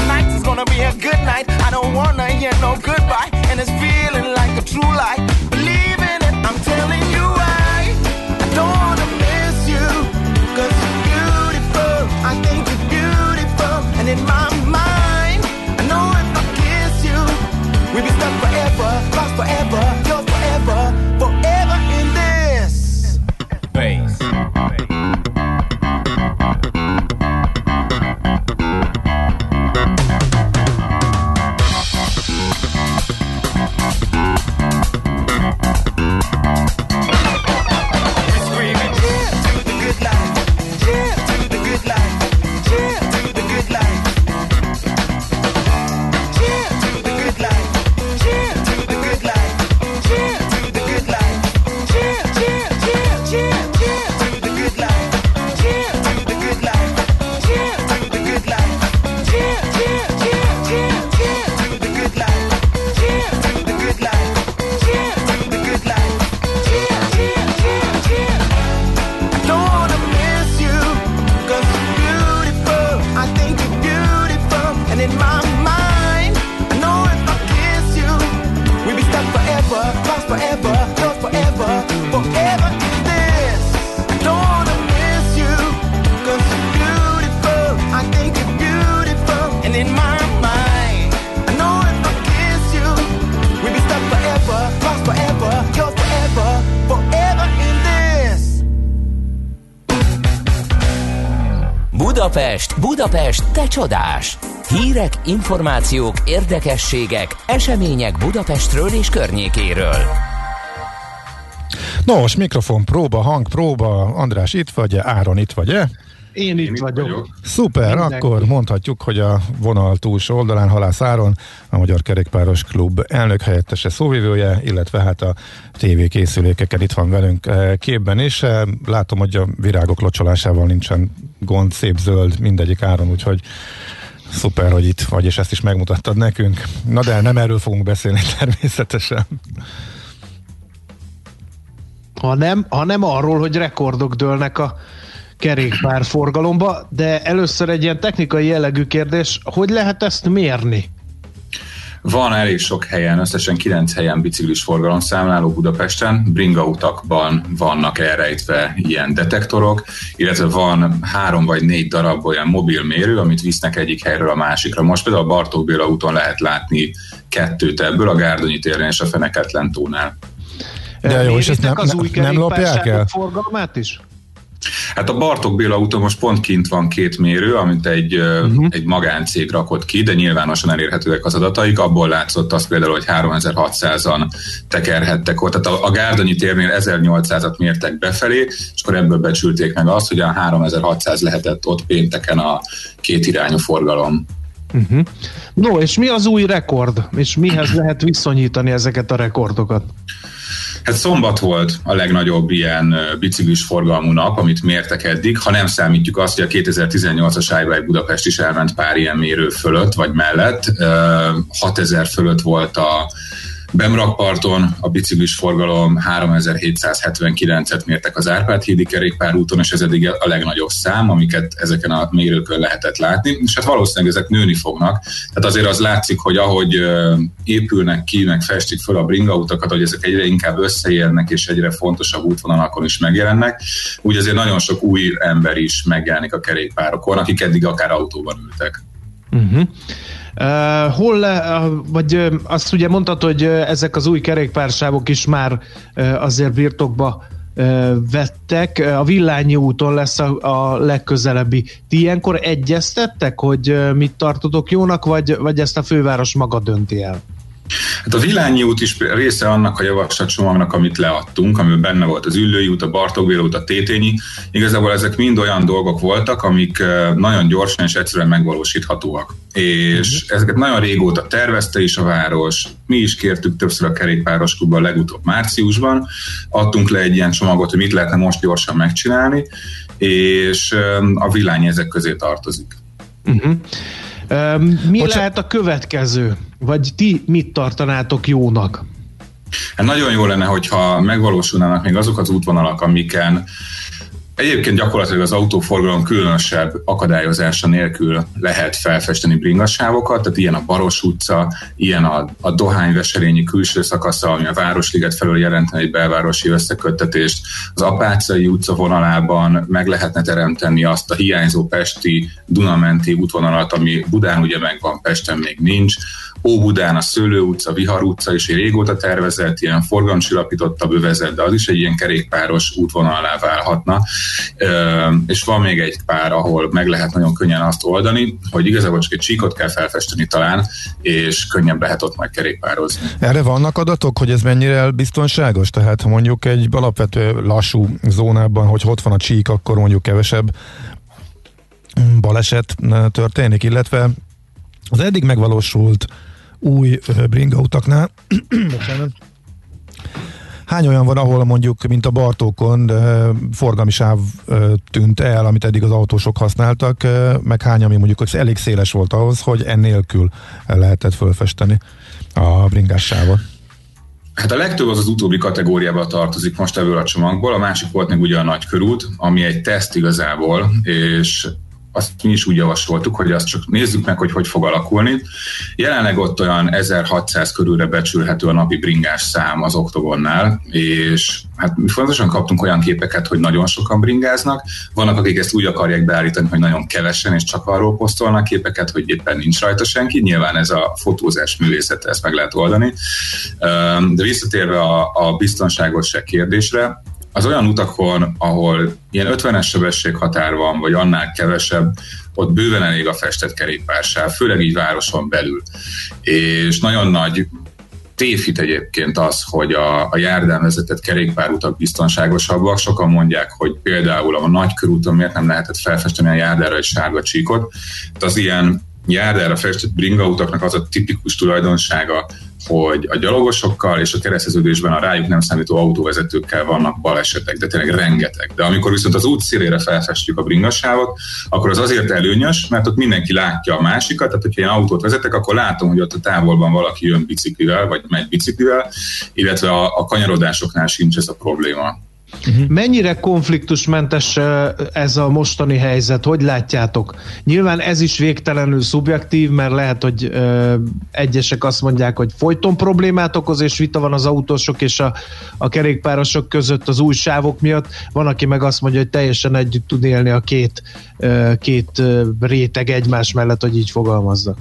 gonna be a good night. I don't wanna hear no goodbye, and it's feeling like a true lie. Csodás! Hírek, információk, érdekességek, események Budapestről és környékéről. Nos, mikrofon próba, hang próba, András itt vagy, Áron itt vagy-e? Én itt vagyok. Szuper, Mindenki. akkor mondhatjuk, hogy a vonal túlsó oldalán Halász Áron, a Magyar Kerékpáros Klub elnök helyettese szóvivője, illetve hát a TV készülékeken itt van velünk eh, képben is. Eh, Látom, hogy a virágok locsolásával nincsen gond, szép zöld, mindegyik Áron, úgyhogy szuper, hogy itt vagy, és ezt is megmutattad nekünk. Na de nem erről fogunk beszélni természetesen. hanem, hanem arról, hogy rekordok dőlnek a kerékpár forgalomba, de először egy ilyen technikai jellegű kérdés, hogy lehet ezt mérni? Van elég sok helyen, összesen 9 helyen biciklis forgalomszámláló Budapesten, bringa utakban vannak elrejtve ilyen detektorok, illetve van három vagy négy darab olyan mobil mérő, amit visznek egyik helyről a másikra. Most például a Bartók Béla úton lehet látni kettőt ebből, a Gárdonyi téren és a Feneketlen tónál. De jó, és ezt nem, az új nem, lopják el? forgalmát is? Hát a Bartók Béla úton most pont kint van két mérő, amit egy, uh-huh. egy magáncég rakott ki, de nyilvánosan elérhetőek az adataik. Abból látszott az például, hogy 3600-an tekerhettek ott. Tehát a, a Gárdonyi térnél 1800-at mértek befelé, és akkor ebből becsülték meg azt, hogy a 3600 lehetett ott pénteken a két irányú forgalom. Uh-huh. No, és mi az új rekord? És mihez lehet viszonyítani ezeket a rekordokat? Hát szombat volt a legnagyobb ilyen biciklis forgalmú nap, amit mértek eddig, ha nem számítjuk azt, hogy a 2018-as iBike Budapest is elment pár ilyen mérő fölött, vagy mellett. Ö, 6000 fölött volt a Bemrakparton a biciklis forgalom 3779-et mértek az Árpád hídi kerékpárúton, és ez eddig a legnagyobb szám, amiket ezeken a mérőkön lehetett látni, és hát valószínűleg ezek nőni fognak. Tehát azért az látszik, hogy ahogy épülnek ki, meg festik föl a bringautakat, hogy ezek egyre inkább összeérnek, és egyre fontosabb útvonalakon is megjelennek, úgy azért nagyon sok új ember is megjelenik a kerékpárokon, akik eddig akár autóban ültek. Uh-huh. Uh, hol uh, vagy uh, azt ugye mondtad, hogy uh, ezek az új kerékpársávok is már uh, azért birtokba uh, vettek. A Villányi úton lesz a, a legközelebbi. Ti ilyenkor egyeztettek, hogy uh, mit tartotok jónak, vagy, vagy ezt a főváros maga dönti el? Hát a Vilányi út is része annak a javaslatcsomagnak, amit leadtunk, amiben benne volt az Üllői út, a Bartókvél út, a Tétényi. Igazából ezek mind olyan dolgok voltak, amik nagyon gyorsan és egyszerűen megvalósíthatóak. És ezeket nagyon régóta tervezte is a város, mi is kértük többször a kerékpáros klubban legutóbb márciusban, adtunk le egy ilyen csomagot, hogy mit lehetne most gyorsan megcsinálni, és a Vilányi ezek közé tartozik. Uh-huh. Mi Bocsán... lehet a következő? Vagy ti mit tartanátok jónak? Hát nagyon jó lenne, hogyha megvalósulnának még azok az útvonalak, amiken Egyébként gyakorlatilag az autóforgalom különösebb akadályozása nélkül lehet felfesteni bringassávokat, tehát ilyen a Baros utca, ilyen a, a Dohányveserényi külső szakasza, ami a Városliget felől jelentene egy belvárosi összeköttetést. Az Apácai utca vonalában meg lehetne teremteni azt a hiányzó pesti Dunamenti útvonalat, ami Budán ugye megvan, Pesten még nincs. Óbudán a Szőlő utca, Vihar utca is egy régóta tervezett, ilyen forgalomcsillapítottabb övezet, de az is egy ilyen kerékpáros útvonalá válhatna. És van még egy pár, ahol meg lehet nagyon könnyen azt oldani, hogy igazából csak egy csíkot kell felfesteni talán, és könnyebb lehet ott majd kerékpározni. Erre vannak adatok, hogy ez mennyire biztonságos? Tehát mondjuk egy alapvető lassú zónában, hogy ott van a csík, akkor mondjuk kevesebb baleset történik, illetve az eddig megvalósult új bringa utaknál. Hány olyan van, ahol mondjuk, mint a Bartókon, forgalmi sáv tűnt el, amit eddig az autósok használtak, meg hány, ami mondjuk hogy elég széles volt ahhoz, hogy ennélkül lehetett fölfesteni a bringás sávot? Hát a legtöbb az az utóbbi kategóriába tartozik most ebből a csomagból, a másik volt még ugye a nagykörút, ami egy teszt igazából, és azt mi is úgy javasoltuk, hogy azt csak nézzük meg, hogy hogy fog alakulni. Jelenleg ott olyan 1600 körülre becsülhető a napi bringás szám az oktogonnál, és hát mi fontosan kaptunk olyan képeket, hogy nagyon sokan bringáznak. Vannak, akik ezt úgy akarják beállítani, hogy nagyon kevesen, és csak arról posztolnak képeket, hogy éppen nincs rajta senki. Nyilván ez a fotózás művészete, ezt meg lehet oldani. De visszatérve a, a biztonságosság kérdésre, az olyan utakon, ahol ilyen 50-es sebességhatár van, vagy annál kevesebb, ott bőven elég a festett kerékpársáv, főleg így városon belül. És nagyon nagy tévhit egyébként az, hogy a, a járdán vezetett kerékpárutak biztonságosabbak. Sokan mondják, hogy például a nagykörúton miért nem lehetett felfesteni a járdára egy sárga csíkot. Tehát az ilyen járdára festett bringautaknak az a tipikus tulajdonsága, hogy a gyalogosokkal és a kereszteződésben a rájuk nem számító autóvezetőkkel vannak balesetek, de tényleg rengeteg. De amikor viszont az út szélére felfestjük a bringasávot, akkor az azért előnyös, mert ott mindenki látja a másikat, tehát hogyha én autót vezetek, akkor látom, hogy ott a távolban valaki jön biciklivel, vagy megy biciklivel, illetve a, a kanyarodásoknál sincs ez a probléma. Uh-huh. Mennyire konfliktusmentes ez a mostani helyzet? Hogy látjátok? Nyilván ez is végtelenül szubjektív, mert lehet, hogy egyesek azt mondják, hogy folyton problémát okoz, és vita van az autósok és a, a kerékpárosok között az új sávok miatt. Van, aki meg azt mondja, hogy teljesen együtt tud élni a két, két réteg egymás mellett, hogy így fogalmazza.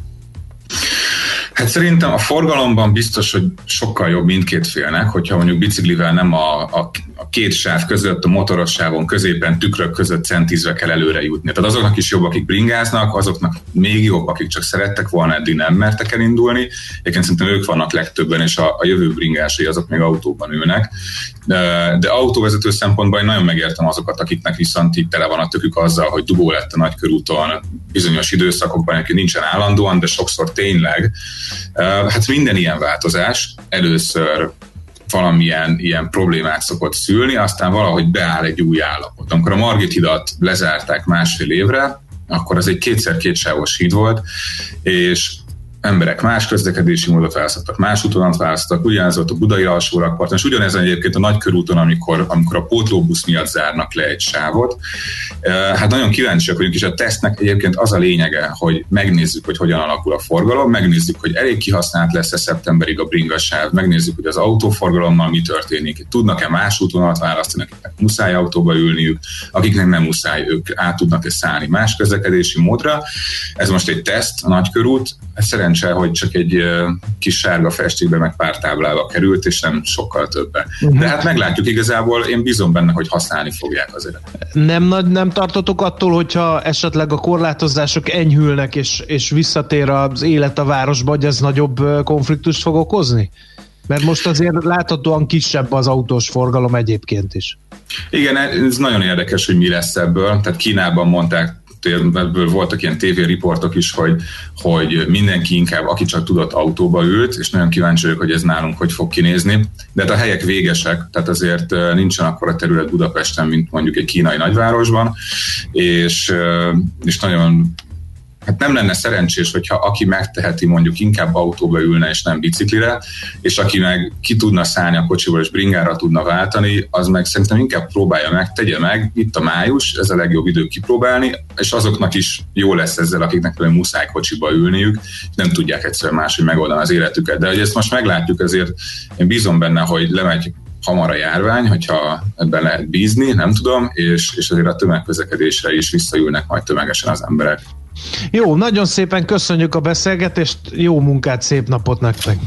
Hát szerintem a forgalomban biztos, hogy sokkal jobb mindkét félnek, hogyha mondjuk biciklivel nem a, a, a két sáv között, a motoros sávon középen, tükrök között centízve kell előre jutni. Tehát azoknak is jobb, akik bringáznak, azoknak még jobb, akik csak szerettek volna, eddig nem mertek elindulni. Egyébként szerintem ők vannak legtöbben, és a, a jövő bringásai azok még autóban ülnek. De, de autóvezető szempontból én nagyon megértem azokat, akiknek viszont itt tele van a tökük azzal, hogy dugó lett a nagykörúton bizonyos időszakokban, aki nincsen állandóan, de sokszor tényleg. Hát minden ilyen változás először valamilyen ilyen problémát szokott szülni, aztán valahogy beáll egy új állapot. Amikor a Margit hidat lezárták másfél évre, akkor az egy kétszer kétsávos híd volt, és emberek más közlekedési módot választottak, más útonalat választottak, ugyanez volt a budai alsó rakparton, és ugyanez egyébként a nagykörúton, amikor, amikor a pótlóbusz miatt zárnak le egy sávot. Hát nagyon kíváncsiak vagyunk, és a tesztnek egyébként az a lényege, hogy megnézzük, hogy hogyan alakul a forgalom, megnézzük, hogy elég kihasznált lesz-e szeptemberig a bringasáv, megnézzük, hogy az autóforgalommal mi történik, tudnak-e más útonalat választani, akiknek muszáj autóba ülniük, akiknek nem muszáj, ők át tudnak-e szállni más közlekedési módra. Ez most egy teszt, a nagykörút, ez szerencse, hogy csak egy kis sárga festékbe meg pár táblába került, és nem sokkal többe. De hát meglátjuk igazából, én bízom benne, hogy használni fogják azért. Nem, nagy- nem tartotok attól, hogyha esetleg a korlátozások enyhülnek, és, és visszatér az élet a városba, hogy ez nagyobb konfliktust fog okozni? Mert most azért láthatóan kisebb az autós forgalom egyébként is. Igen, ez nagyon érdekes, hogy mi lesz ebből. Tehát Kínában mondták, ebből voltak ilyen tévériportok is, hogy, hogy mindenki inkább, aki csak tudott autóba ült, és nagyon kíváncsi vagyok, hogy ez nálunk hogy fog kinézni. De hát a helyek végesek, tehát azért eh, nincsen a terület Budapesten, mint mondjuk egy kínai nagyvárosban, és, eh, és nagyon hát nem lenne szerencsés, hogyha aki megteheti, mondjuk inkább autóba ülne és nem biciklire, és aki meg ki tudna szállni a kocsiból és bringára tudna váltani, az meg szerintem inkább próbálja meg, tegye meg, itt a május, ez a legjobb idő kipróbálni, és azoknak is jó lesz ezzel, akiknek például muszáj kocsiba ülniük, nem tudják egyszerűen máshogy megoldani az életüket. De hogy ezt most meglátjuk, ezért én bízom benne, hogy lemegy hamar a járvány, hogyha ebben lehet bízni, nem tudom, és, és azért a tömegközlekedésre is visszaülnek majd tömegesen az emberek. Jó, nagyon szépen köszönjük a beszélgetést, jó munkát, szép napot nektek!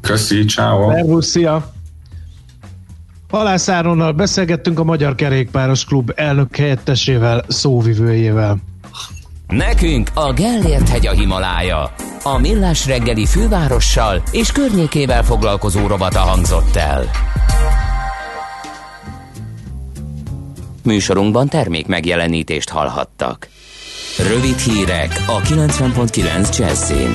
Köszi, ciao. Szervusz, szia! Halász Áronnal beszélgettünk a Magyar Kerékpáros Klub elnök helyettesével, szóvivőjével. Nekünk a Gellért hegy a Himalája. A Millás reggeli fővárossal és környékével foglalkozó robata hangzott el. Műsorunkban termék megjelenítést hallhattak. Rövid hírek a 90.9 Jazzin.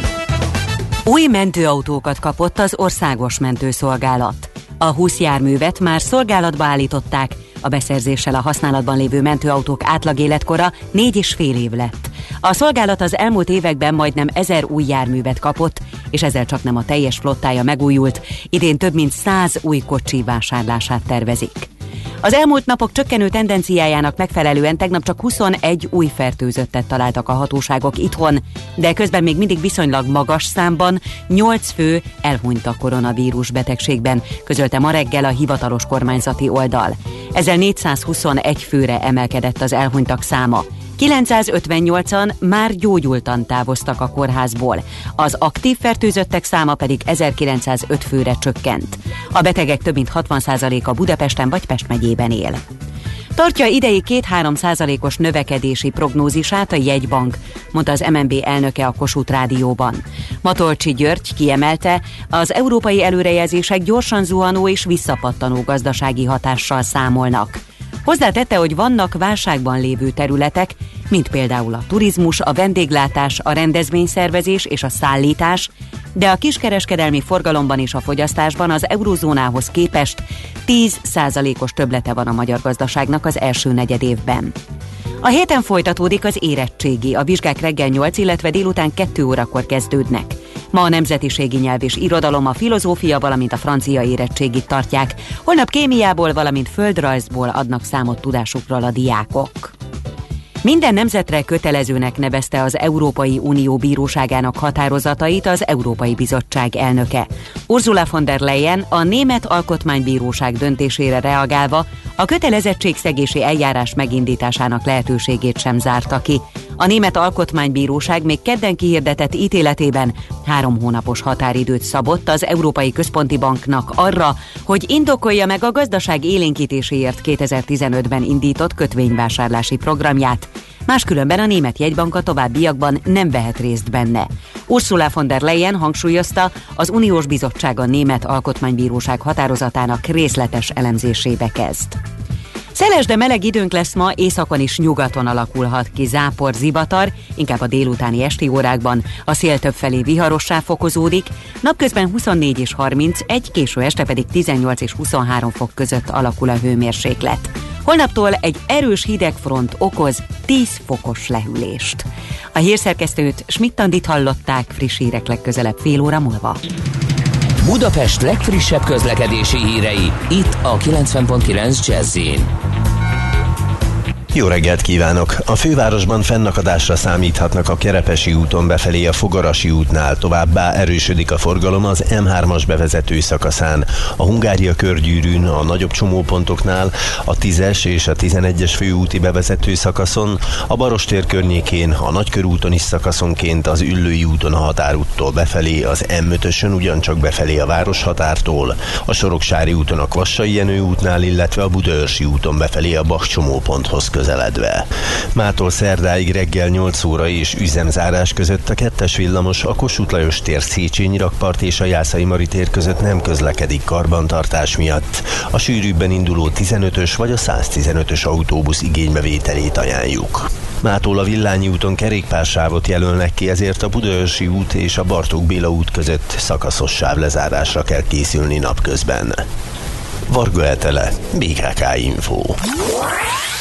Új mentőautókat kapott az Országos Mentőszolgálat. A 20 járművet már szolgálatba állították, a beszerzéssel a használatban lévő mentőautók átlag életkora négy és fél év lett. A szolgálat az elmúlt években majdnem ezer új járművet kapott, és ezzel csak nem a teljes flottája megújult, idén több mint 100 új kocsi vásárlását tervezik. Az elmúlt napok csökkenő tendenciájának megfelelően tegnap csak 21 új fertőzöttet találtak a hatóságok itthon, de közben még mindig viszonylag magas számban 8 fő elhunyt a koronavírus betegségben, közölte ma reggel a hivatalos kormányzati oldal. Ezzel 421 főre emelkedett az elhunytak száma. 958-an már gyógyultan távoztak a kórházból, az aktív fertőzöttek száma pedig 1905 főre csökkent. A betegek több mint 60%-a Budapesten vagy Pest megyében él. Tartja idei 2-3 százalékos növekedési prognózisát a jegybank, mondta az MNB elnöke a Kossuth Rádióban. Matolcsi György kiemelte, az európai előrejelzések gyorsan zuhanó és visszapattanó gazdasági hatással számolnak. Hozzátette, hogy vannak válságban lévő területek, mint például a turizmus, a vendéglátás, a rendezvényszervezés és a szállítás, de a kiskereskedelmi forgalomban és a fogyasztásban az eurózónához képest 10%-os töblete van a magyar gazdaságnak az első negyed évben. A héten folytatódik az érettségi, a vizsgák reggel 8, illetve délután 2 órakor kezdődnek. Ma a nemzetiségi nyelv és irodalom, a filozófia, valamint a francia érettségit tartják. Holnap kémiából, valamint földrajzból adnak számot tudásukról a diákok. Minden nemzetre kötelezőnek nevezte az Európai Unió bíróságának határozatait az Európai Bizottság elnöke. Ursula von der Leyen a Német Alkotmánybíróság döntésére reagálva a kötelezettségszegési eljárás megindításának lehetőségét sem zárta ki. A Német Alkotmánybíróság még kedden kihirdetett ítéletében három hónapos határidőt szabott az Európai Központi Banknak arra, hogy indokolja meg a gazdaság élénkítéséért 2015-ben indított kötvényvásárlási programját, máskülönben a német jegybank a továbbiakban nem vehet részt benne. Ursula von der Leyen hangsúlyozta, az Uniós Bizottság a Német Alkotmánybíróság határozatának részletes elemzésébe kezd. Szeles, de meleg időnk lesz ma, északon is nyugaton alakulhat ki zápor, zivatar, inkább a délutáni esti órákban. A szél többfelé viharossá fokozódik, napközben 24 és 31, késő este pedig 18 és 23 fok között alakul a hőmérséklet. Holnaptól egy erős hidegfront okoz 10 fokos lehűlést. A hírszerkesztőt Schmidt-Tandit hallották friss hírek legközelebb fél óra múlva. Budapest legfrissebb közlekedési hírei, itt a 90.9 jazz jó reggelt kívánok! A fővárosban fennakadásra számíthatnak a Kerepesi úton befelé a Fogarasi útnál, továbbá erősödik a forgalom az M3-as bevezető szakaszán, a Hungária körgyűrűn, a nagyobb csomópontoknál, a 10-es és a 11-es főúti bevezető szakaszon, a Barostér környékén, a Nagykörúton is szakaszonként az Üllői úton a határúttól befelé, az M5-ösön ugyancsak befelé a városhatártól, a Soroksári úton a Kvassai Jenő útnál, illetve a Budaörsi úton befelé a Bach csomóponthoz közeledve. Mától szerdáig reggel 8 óra és üzemzárás között a kettes villamos a Kossuth Lajos tér Széchenyi rakpart és a Jászai Mari tér között nem közlekedik karbantartás miatt. A sűrűbben induló 15-ös vagy a 115-ös autóbusz igénybevételét ajánljuk. Mától a Villányi úton kerékpársávot jelölnek ki, ezért a Budaörsi út és a Bartók Béla út között szakaszos sávlezárásra kell készülni napközben. Varga Etele, BKK Info.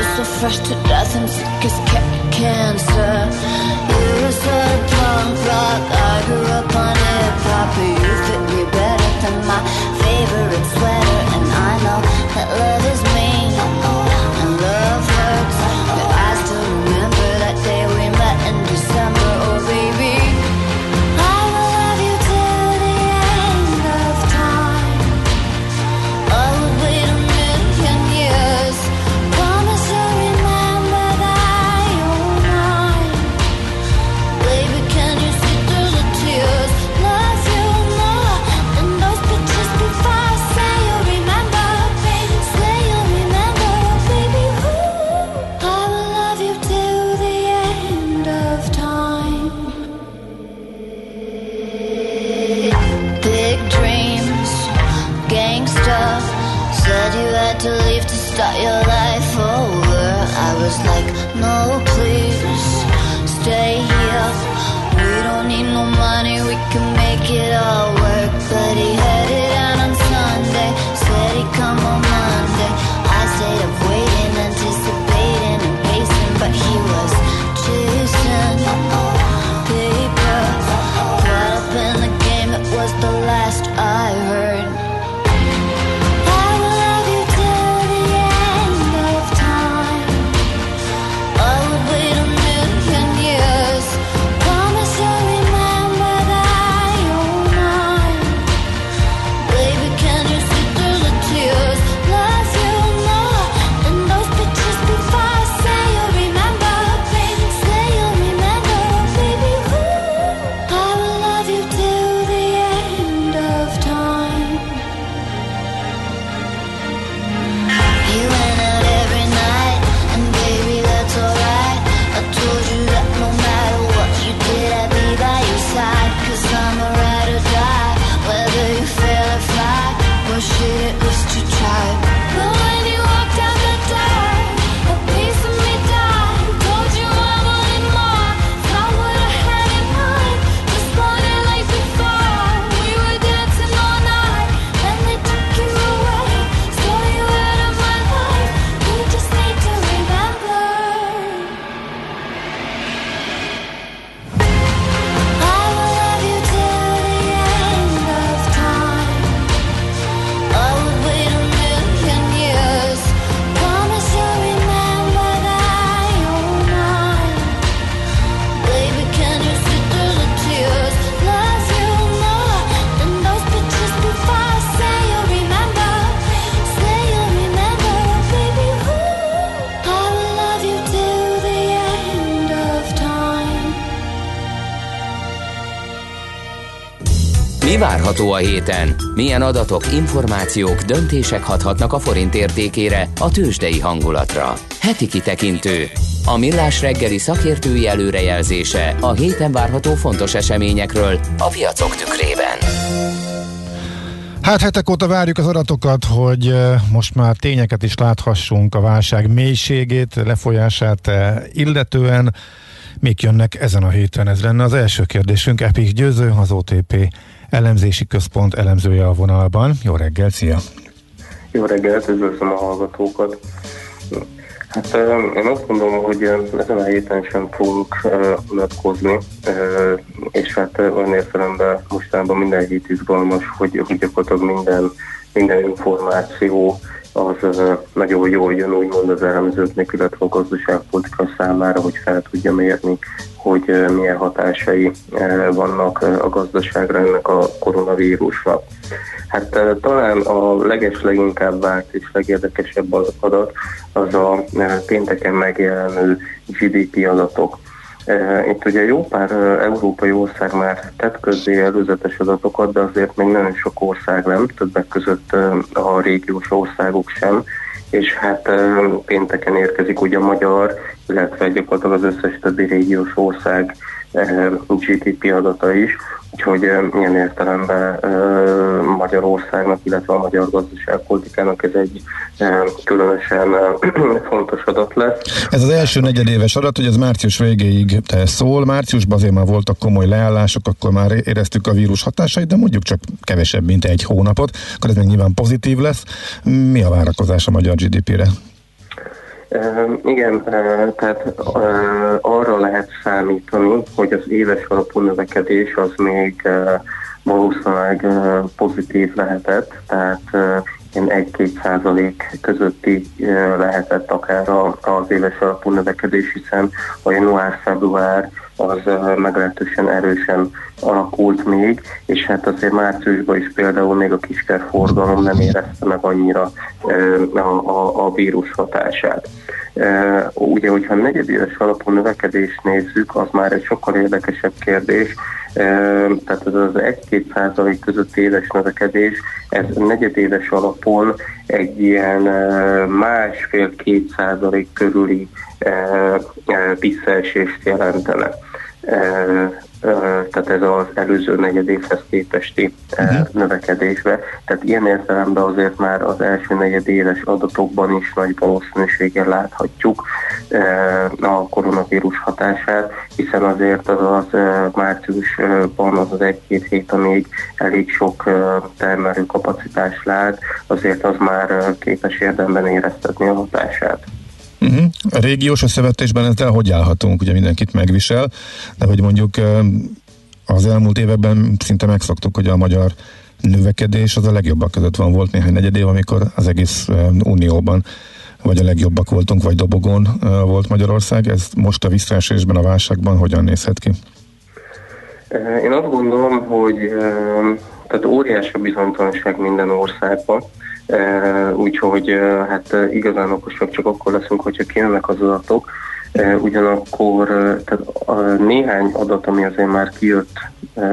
So fresh to death and sick as ca- cancer. You're so punk rock, I grew up on hip hop, you fit me better than my favorite sweater. And I know that love is mean, to leave to start your life over. I was like, no, please, stay here. We don't need no money, we can make it all várható a héten? Milyen adatok, információk, döntések hathatnak a forint értékére, a tőzsdei hangulatra? heti kitekintő. A millás reggeli szakértői előrejelzése a héten várható fontos eseményekről a piacok tükrében. Hát hetek óta várjuk az adatokat, hogy most már tényeket is láthassunk a válság mélységét, lefolyását illetően. Mik jönnek ezen a héten? Ez lenne az első kérdésünk. Epik Győző, az OTP elemzési központ elemzője a vonalban. Jó reggel, szia! Jó reggelt, üdvözlöm a hallgatókat. Hát én azt gondolom, hogy ezen a héten sem fogunk unatkozni, és hát olyan értelemben mostanában minden hét izgalmas, hogy gyakorlatilag minden, minden információ az nagyon jól jön úgymond az elemzőknek, illetve a gazdaságpolitika számára, hogy fel tudja mérni, hogy milyen hatásai vannak a gazdaságra ennek a koronavírusnak. Hát talán a leges leginkább várt és legérdekesebb adat az a pénteken megjelenő GDP adatok. Eh, Itt ugye jó pár eh, európai ország már tett közzé előzetes adatokat, de azért még nagyon sok ország nem, többek között eh, a régiós országok sem, és hát pénteken érkezik ugye a magyar, illetve gyakorlatilag az összes többi régiós ország eh, GDP adata is, úgyhogy eh, ilyen értelemben eh, Magyarországnak, illetve a magyar gazdaságpolitikának ez egy eh, különösen eh, fontos adat lesz. Ez az első negyedéves adat, hogy ez március végéig szól. Márciusban azért már voltak komoly leállások, akkor már éreztük a vírus hatásait, de mondjuk csak kevesebb, mint egy hónapot, akkor ez még nyilván pozitív lesz. Mi a várakozás a magyar GDP-re? Igen, tehát arra lehet számítani, hogy az éves alapú növekedés az még valószínűleg pozitív lehetett, tehát ilyen 1-2 százalék közötti lehetett akár az éves alapú növekedés, hiszen a január-február az meglehetősen erősen alakult még, és hát azért márciusban is például még a kiskerforgalom nem érezte meg annyira a, a, a vírus hatását. Ugye, hogyha negyedéves alapú növekedést nézzük, az már egy sokkal érdekesebb kérdés, tehát ez az 1-2 százalék között éves növekedés, ez negyedéves alapon egy ilyen másfél-két százalék körüli visszaesést jelentene. Tehát ez az előző negyedévhez képesti uh-huh. növekedésbe. Tehát ilyen értelemben azért már az első negyedéves adatokban is nagy valószínűséggel láthatjuk a koronavírus hatását, hiszen azért az az márciusban az az egy-két hét, amíg elég sok termelő kapacitás lát, azért az már képes érdemben éreztetni a hatását. Uh-huh. A régiós összevetésben ezzel hogy állhatunk? Ugye mindenkit megvisel, de hogy mondjuk az elmúlt években szinte megszoktuk, hogy a magyar növekedés az a legjobbak között van. Volt néhány negyed év, amikor az egész unióban vagy a legjobbak voltunk, vagy dobogón volt Magyarország. Ez most a visszaesésben, a válságban hogyan nézhet ki? Én azt gondolom, hogy tehát óriási bizonytalanság minden országban, úgyhogy hát igazán okosak csak akkor leszünk, hogyha kijönnek az adatok, ugyanakkor tehát a néhány adat, ami azért már kijött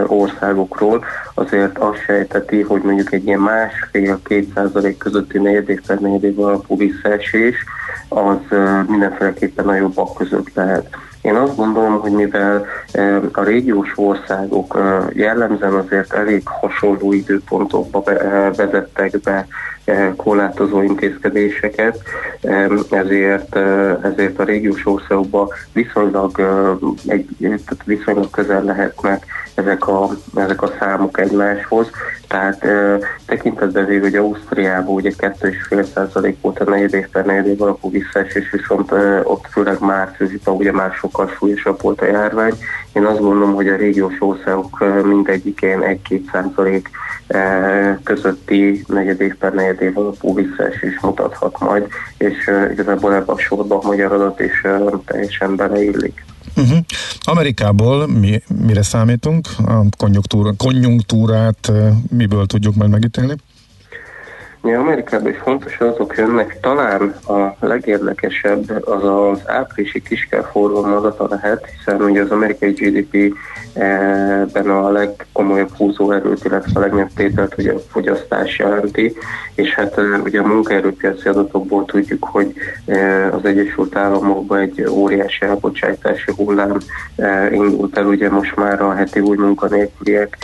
országokról, azért azt sejteti, hogy mondjuk egy ilyen másfél-két százalék közötti negyedév per negyedév alapú visszaesés, az mindenféleképpen a jobbak között lehet. Én azt gondolom, hogy mivel a régiós országok jellemzően azért elég hasonló időpontokba vezettek be korlátozó intézkedéseket, ezért, ezért a régiós országokban viszonylag, egy, tehát viszonylag közel lehetnek ezek a, ezek a számok egymáshoz. Tehát e, tekintetben véve, hogy Ausztriában ugye 2,5% volt a negyed év negyed év alapú visszaesés, viszont e, ott főleg márciusban ugye már sokkal súlyosabb volt a járvány. Én azt gondolom, hogy a régiós országok mindegyikén 1-2% e, közötti negyed év negyed év alapú visszaesés mutathat majd, és e, igazából ebben a sorban a magyar adat is e, teljesen beleillik. Uh-huh. Amerikából mi, mire számítunk? A konjunktúra, konjunktúrát miből tudjuk majd megítélni? Mi Amerikában is fontos adatok jönnek, talán a legérdekesebb az az áprilisi kiskerforgalom adata lehet, hiszen ugye az amerikai GDP-ben a legkomolyabb húzóerőt, illetve a legnagyobb tételt ugye a fogyasztás jelenti, és hát eh, ugye a munkaerőpiaci adatokból tudjuk, hogy eh, az Egyesült Államokban egy óriási elbocsátási hullám eh, indult el, ugye most már a heti új munkanélküliek,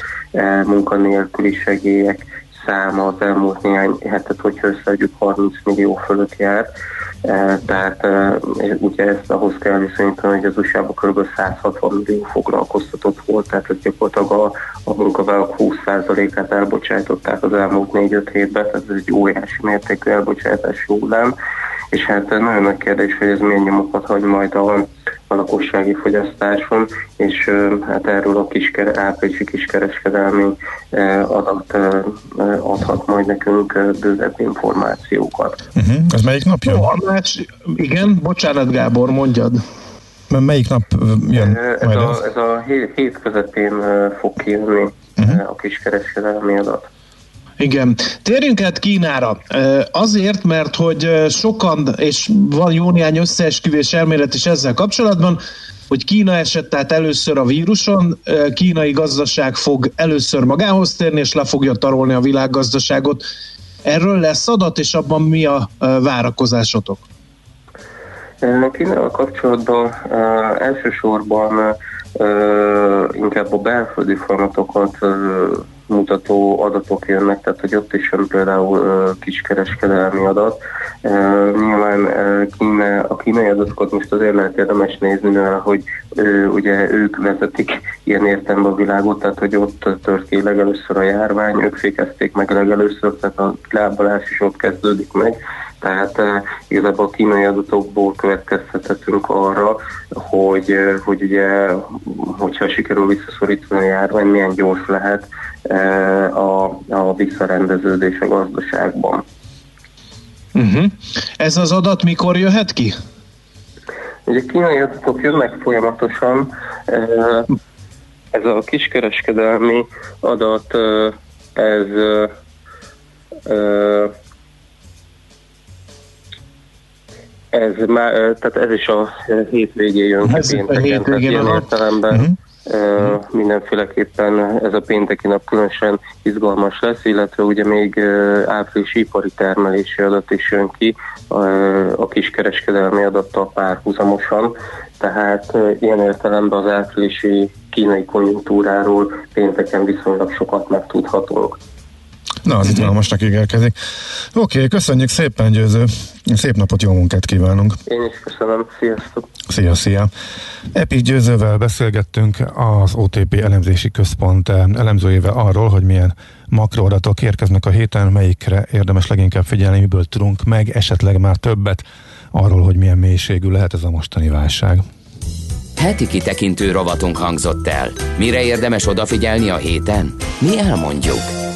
munkanélküli segélyek, száma az elmúlt néhány hetet, hogyha összeadjuk 30 millió fölött jár. E, Tehát e, ugye ezt ahhoz kell viszonyítani, hogy az USA-ban kb. 160 millió foglalkoztatott volt, tehát ez gyakorlatilag a, a munkavállalók 20%-át elbocsájtották az elmúlt 4-5 hétben, tehát ez egy óriási mértékű elbocsátási hullám, és hát nagyon nagy kérdés, hogy ez milyen nyomokat hagy majd a, a lakossági fogyasztáson, és hát erről a kiskere, áprilisi kiskereskedelmi adat adhat majd nekünk bővebb információkat. Uh-huh. Ez melyik nap jön? Jó, a más, igen, bocsánat Gábor, mondjad. Melyik nap jön Ez a, ez? ez a hét, hét közepén fog kijönni uh-huh. a kiskereskedelmi adat. Igen. Térjünk át Kínára. Azért, mert hogy sokan, és van jó néhány összeesküvés elmélet is ezzel kapcsolatban, hogy Kína esett tehát először a víruson, kínai gazdaság fog először magához térni, és le fogja tarolni a világgazdaságot. Erről lesz adat, és abban mi a várakozásotok? Kínával kapcsolatban elsősorban inkább a belföldi folyamatokat mutató adatok jönnek, tehát hogy ott is jön például kiskereskedelmi adat. Nyilván Kína, a kínai adatokat most azért lehet érdemes nézni, mivel hogy ugye ők vezetik ilyen értelemben a világot, tehát hogy ott tört ki legelőször a járvány, ők fékezték meg legelőször, tehát a lábalás is ott kezdődik meg. Tehát uh, igazából a kínai adatokból következtethetünk arra, hogy, uh, hogy ugye, hogyha sikerül visszaszorítani a járvány, milyen gyors lehet uh, a, a visszarendeződés a gazdaságban. Uh-huh. Ez az adat mikor jöhet ki? Ugye kínai adatok jönnek folyamatosan, ez a kiskereskedelmi adat, ez Ez már, tehát ez is a hétvégén jön ki pénteken, tehát ilyen értelemben ö, mindenféleképpen ez a pénteki nap különösen izgalmas lesz, illetve ugye még április ipari termelési adat is jön ki a kiskereskedelmi adattal párhuzamosan, tehát ilyen értelemben az áprilisi kínai konjunktúráról pénteken viszonylag sokat megtudhatunk. Na, az izgalmasnak ígérkezik. Oké, okay, köszönjük szépen, Győző. Szép napot, jó munkát kívánunk. Én is köszönöm, sziasztok! Szia, szia. Epic Győzővel beszélgettünk az OTP elemzési központ elemzőjével arról, hogy milyen makroadatok érkeznek a héten, melyikre érdemes leginkább figyelni, miből tudunk meg esetleg már többet arról, hogy milyen mélységű lehet ez a mostani válság. Heti kitekintő rovatunk hangzott el. Mire érdemes odafigyelni a héten? Mi elmondjuk.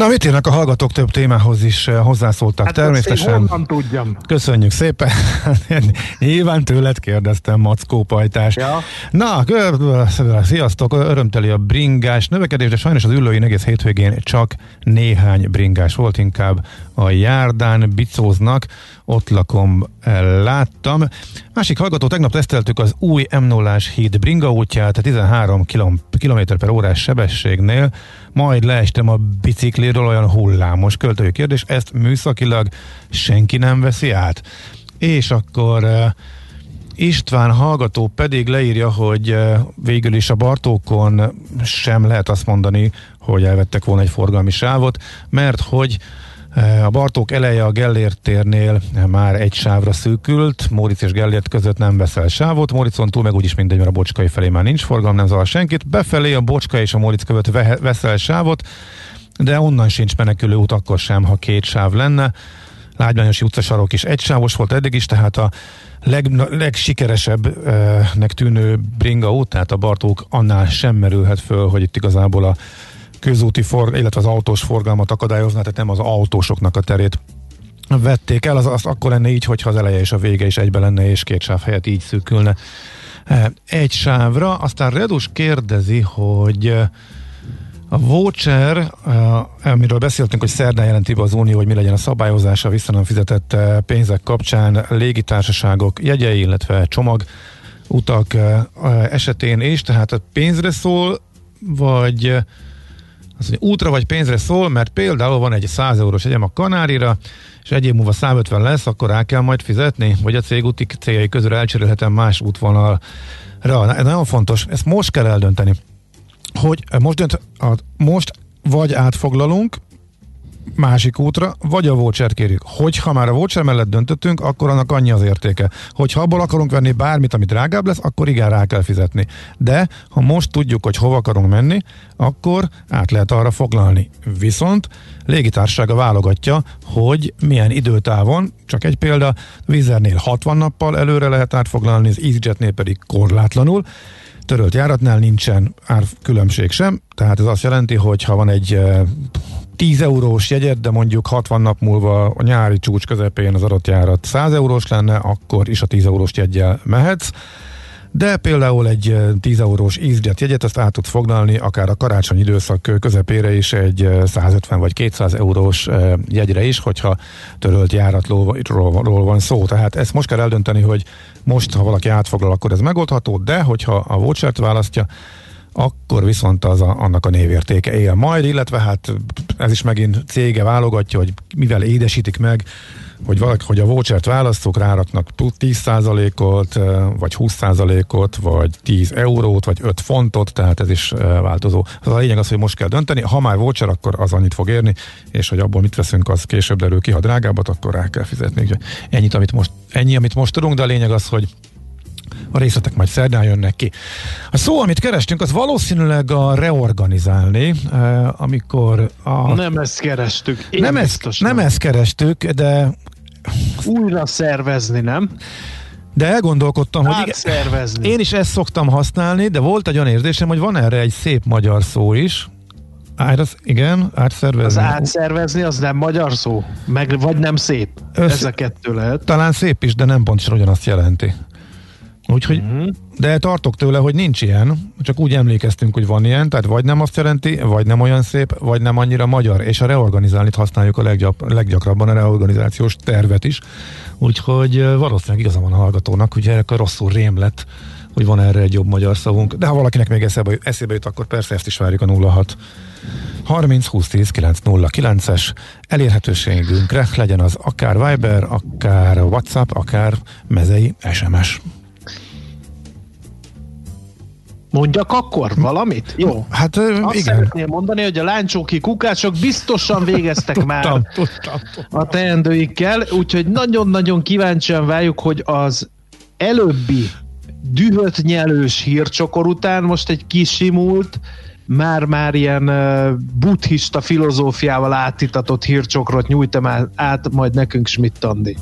Na, mit írnak a hallgatók több témához is eh, hozzászóltak hát természetesen. Honnan tudjam? Köszönjük szépen. Nyilván tőled kérdeztem, Mackó Pajtás. Ja. Na, sziasztok, örömteli a bringás növekedés, de sajnos az ülői egész hétvégén csak néhány bringás volt, inkább a járdán bicóznak ott lakom, eh, láttam. Másik hallgató, tegnap teszteltük az új m 0 híd bringa útját, 13 km per órás sebességnél, majd leestem a bicikliről olyan hullámos költői kérdés, ezt műszakilag senki nem veszi át. És akkor eh, István hallgató pedig leírja, hogy eh, végül is a Bartókon sem lehet azt mondani, hogy elvettek volna egy forgalmi sávot, mert hogy Eh, a Bartók eleje a Gellért térnél már egy sávra szűkült, Móricz és Gellért között nem veszel sávot, Móricon túl meg úgyis mindegy, mert a Bocskai felé már nincs forgalom, nem zavar senkit, befelé a Bocska és a Móricz között veszel sávot, de onnan sincs menekülő út akkor sem, ha két sáv lenne. Lágymányosi utcasarok is egysávos volt eddig is, tehát a leg, legsikeresebbnek eh, tűnő bringa út, tehát a Bartók annál sem merülhet föl, hogy itt igazából a közúti, for, illetve az autós forgalmat akadályozná, tehát nem az autósoknak a terét vették el, az, az akkor lenne így, hogyha az eleje és a vége is egybe lenne, és két sáv helyett így szűkülne e, egy sávra. Aztán Redus kérdezi, hogy e, a voucher, e, amiről beszéltünk, hogy szerdán jelenti be az Unió, hogy mi legyen a szabályozása vissza nem fizetett pénzek kapcsán légitársaságok jegyei, illetve csomag utak esetén is, tehát a pénzre szól, vagy eh, az, hogy útra vagy pénzre szól, mert például van egy 100 eurós jegyem a Kanárira, és egy év múlva 150 lesz, akkor rá kell majd fizetni, vagy a cég úti céljai közül elcserélhetem más útvonalra. Ez nagyon fontos, ezt most kell eldönteni, hogy most, dönt, most vagy átfoglalunk, másik útra, vagy a voucher kérjük. Hogyha már a voucher mellett döntöttünk, akkor annak annyi az értéke. Hogyha abból akarunk venni bármit, ami drágább lesz, akkor igen, rá kell fizetni. De ha most tudjuk, hogy hova akarunk menni, akkor át lehet arra foglalni. Viszont légitársasága válogatja, hogy milyen időtávon, csak egy példa, Vizernél 60 nappal előre lehet átfoglalni, az EasyJetnél pedig korlátlanul törölt járatnál nincsen árkülönbség sem, tehát ez azt jelenti, hogy ha van egy eh, 10 eurós jegyet, de mondjuk 60 nap múlva a nyári csúcs közepén az adott járat 100 eurós lenne, akkor is a 10 eurós jegyel mehetsz. De például egy eh, 10 eurós EasyJet jegyet azt át tudsz foglalni, akár a karácsony időszak közepére is egy eh, 150 vagy 200 eurós jegyre is, hogyha törölt járatról van szó. Tehát ezt most kell eldönteni, hogy most, ha valaki átfoglal, akkor ez megoldható, de hogyha a vouchert választja, akkor viszont az a, annak a névértéke él majd, illetve hát ez is megint cége válogatja, hogy mivel édesítik meg, hogy, valaki, hogy a vouchert választók ráraknak 10%-ot, vagy 20%-ot, vagy 10 eurót, vagy 5 fontot, tehát ez is változó. Az a lényeg az, hogy most kell dönteni, ha már voucher, akkor az annyit fog érni, és hogy abból mit veszünk, az később derül ki, ha drágábbat, akkor rá kell fizetni. Ennyit, amit most, ennyi, amit most tudunk, de a lényeg az, hogy a részletek majd szerdán jönnek ki. A szó, amit kerestünk, az valószínűleg a reorganizálni, amikor a... Nem ezt kerestük. Én nem, ezt, nem ezt kerestük, de... Újra szervezni, nem? De elgondolkodtam, hogy igen, szervezni. én is ezt szoktam használni, de volt egy olyan érzésem, hogy van erre egy szép magyar szó is. Át, igen, átszervezni. Az átszervezni az nem magyar szó? Meg, vagy nem szép? Össze, Ez a kettő lehet. Talán szép is, de nem pontosan ugyanazt jelenti. Úgyhogy, uh-huh. de tartok tőle, hogy nincs ilyen, csak úgy emlékeztünk, hogy van ilyen, tehát vagy nem azt jelenti, vagy nem olyan szép, vagy nem annyira magyar, és a reorganizálni használjuk a leggyap, leggyakrabban a reorganizációs tervet is, úgyhogy valószínűleg igaza van a hallgatónak, hogy akkor rosszul rém lett, hogy van erre egy jobb magyar szavunk, de ha valakinek még eszébe, eszébe jut, akkor persze ezt is várjuk a 06 30 20 10 9 es elérhetőségünkre legyen az akár Viber, akár WhatsApp, akár mezei SMS. Mondjak akkor valamit? Jó. Hát Azt igen. szeretném mondani, hogy a láncsóki kukácsok biztosan végeztek tudtam, már tudtam, tudtam. a teendőikkel, úgyhogy nagyon-nagyon kíváncsian várjuk, hogy az előbbi dühött nyelős hírcsokor után most egy kisimult, már-már ilyen buddhista filozófiával átitatott hírcsokrot nyújtam át majd nekünk Schmidt Andi.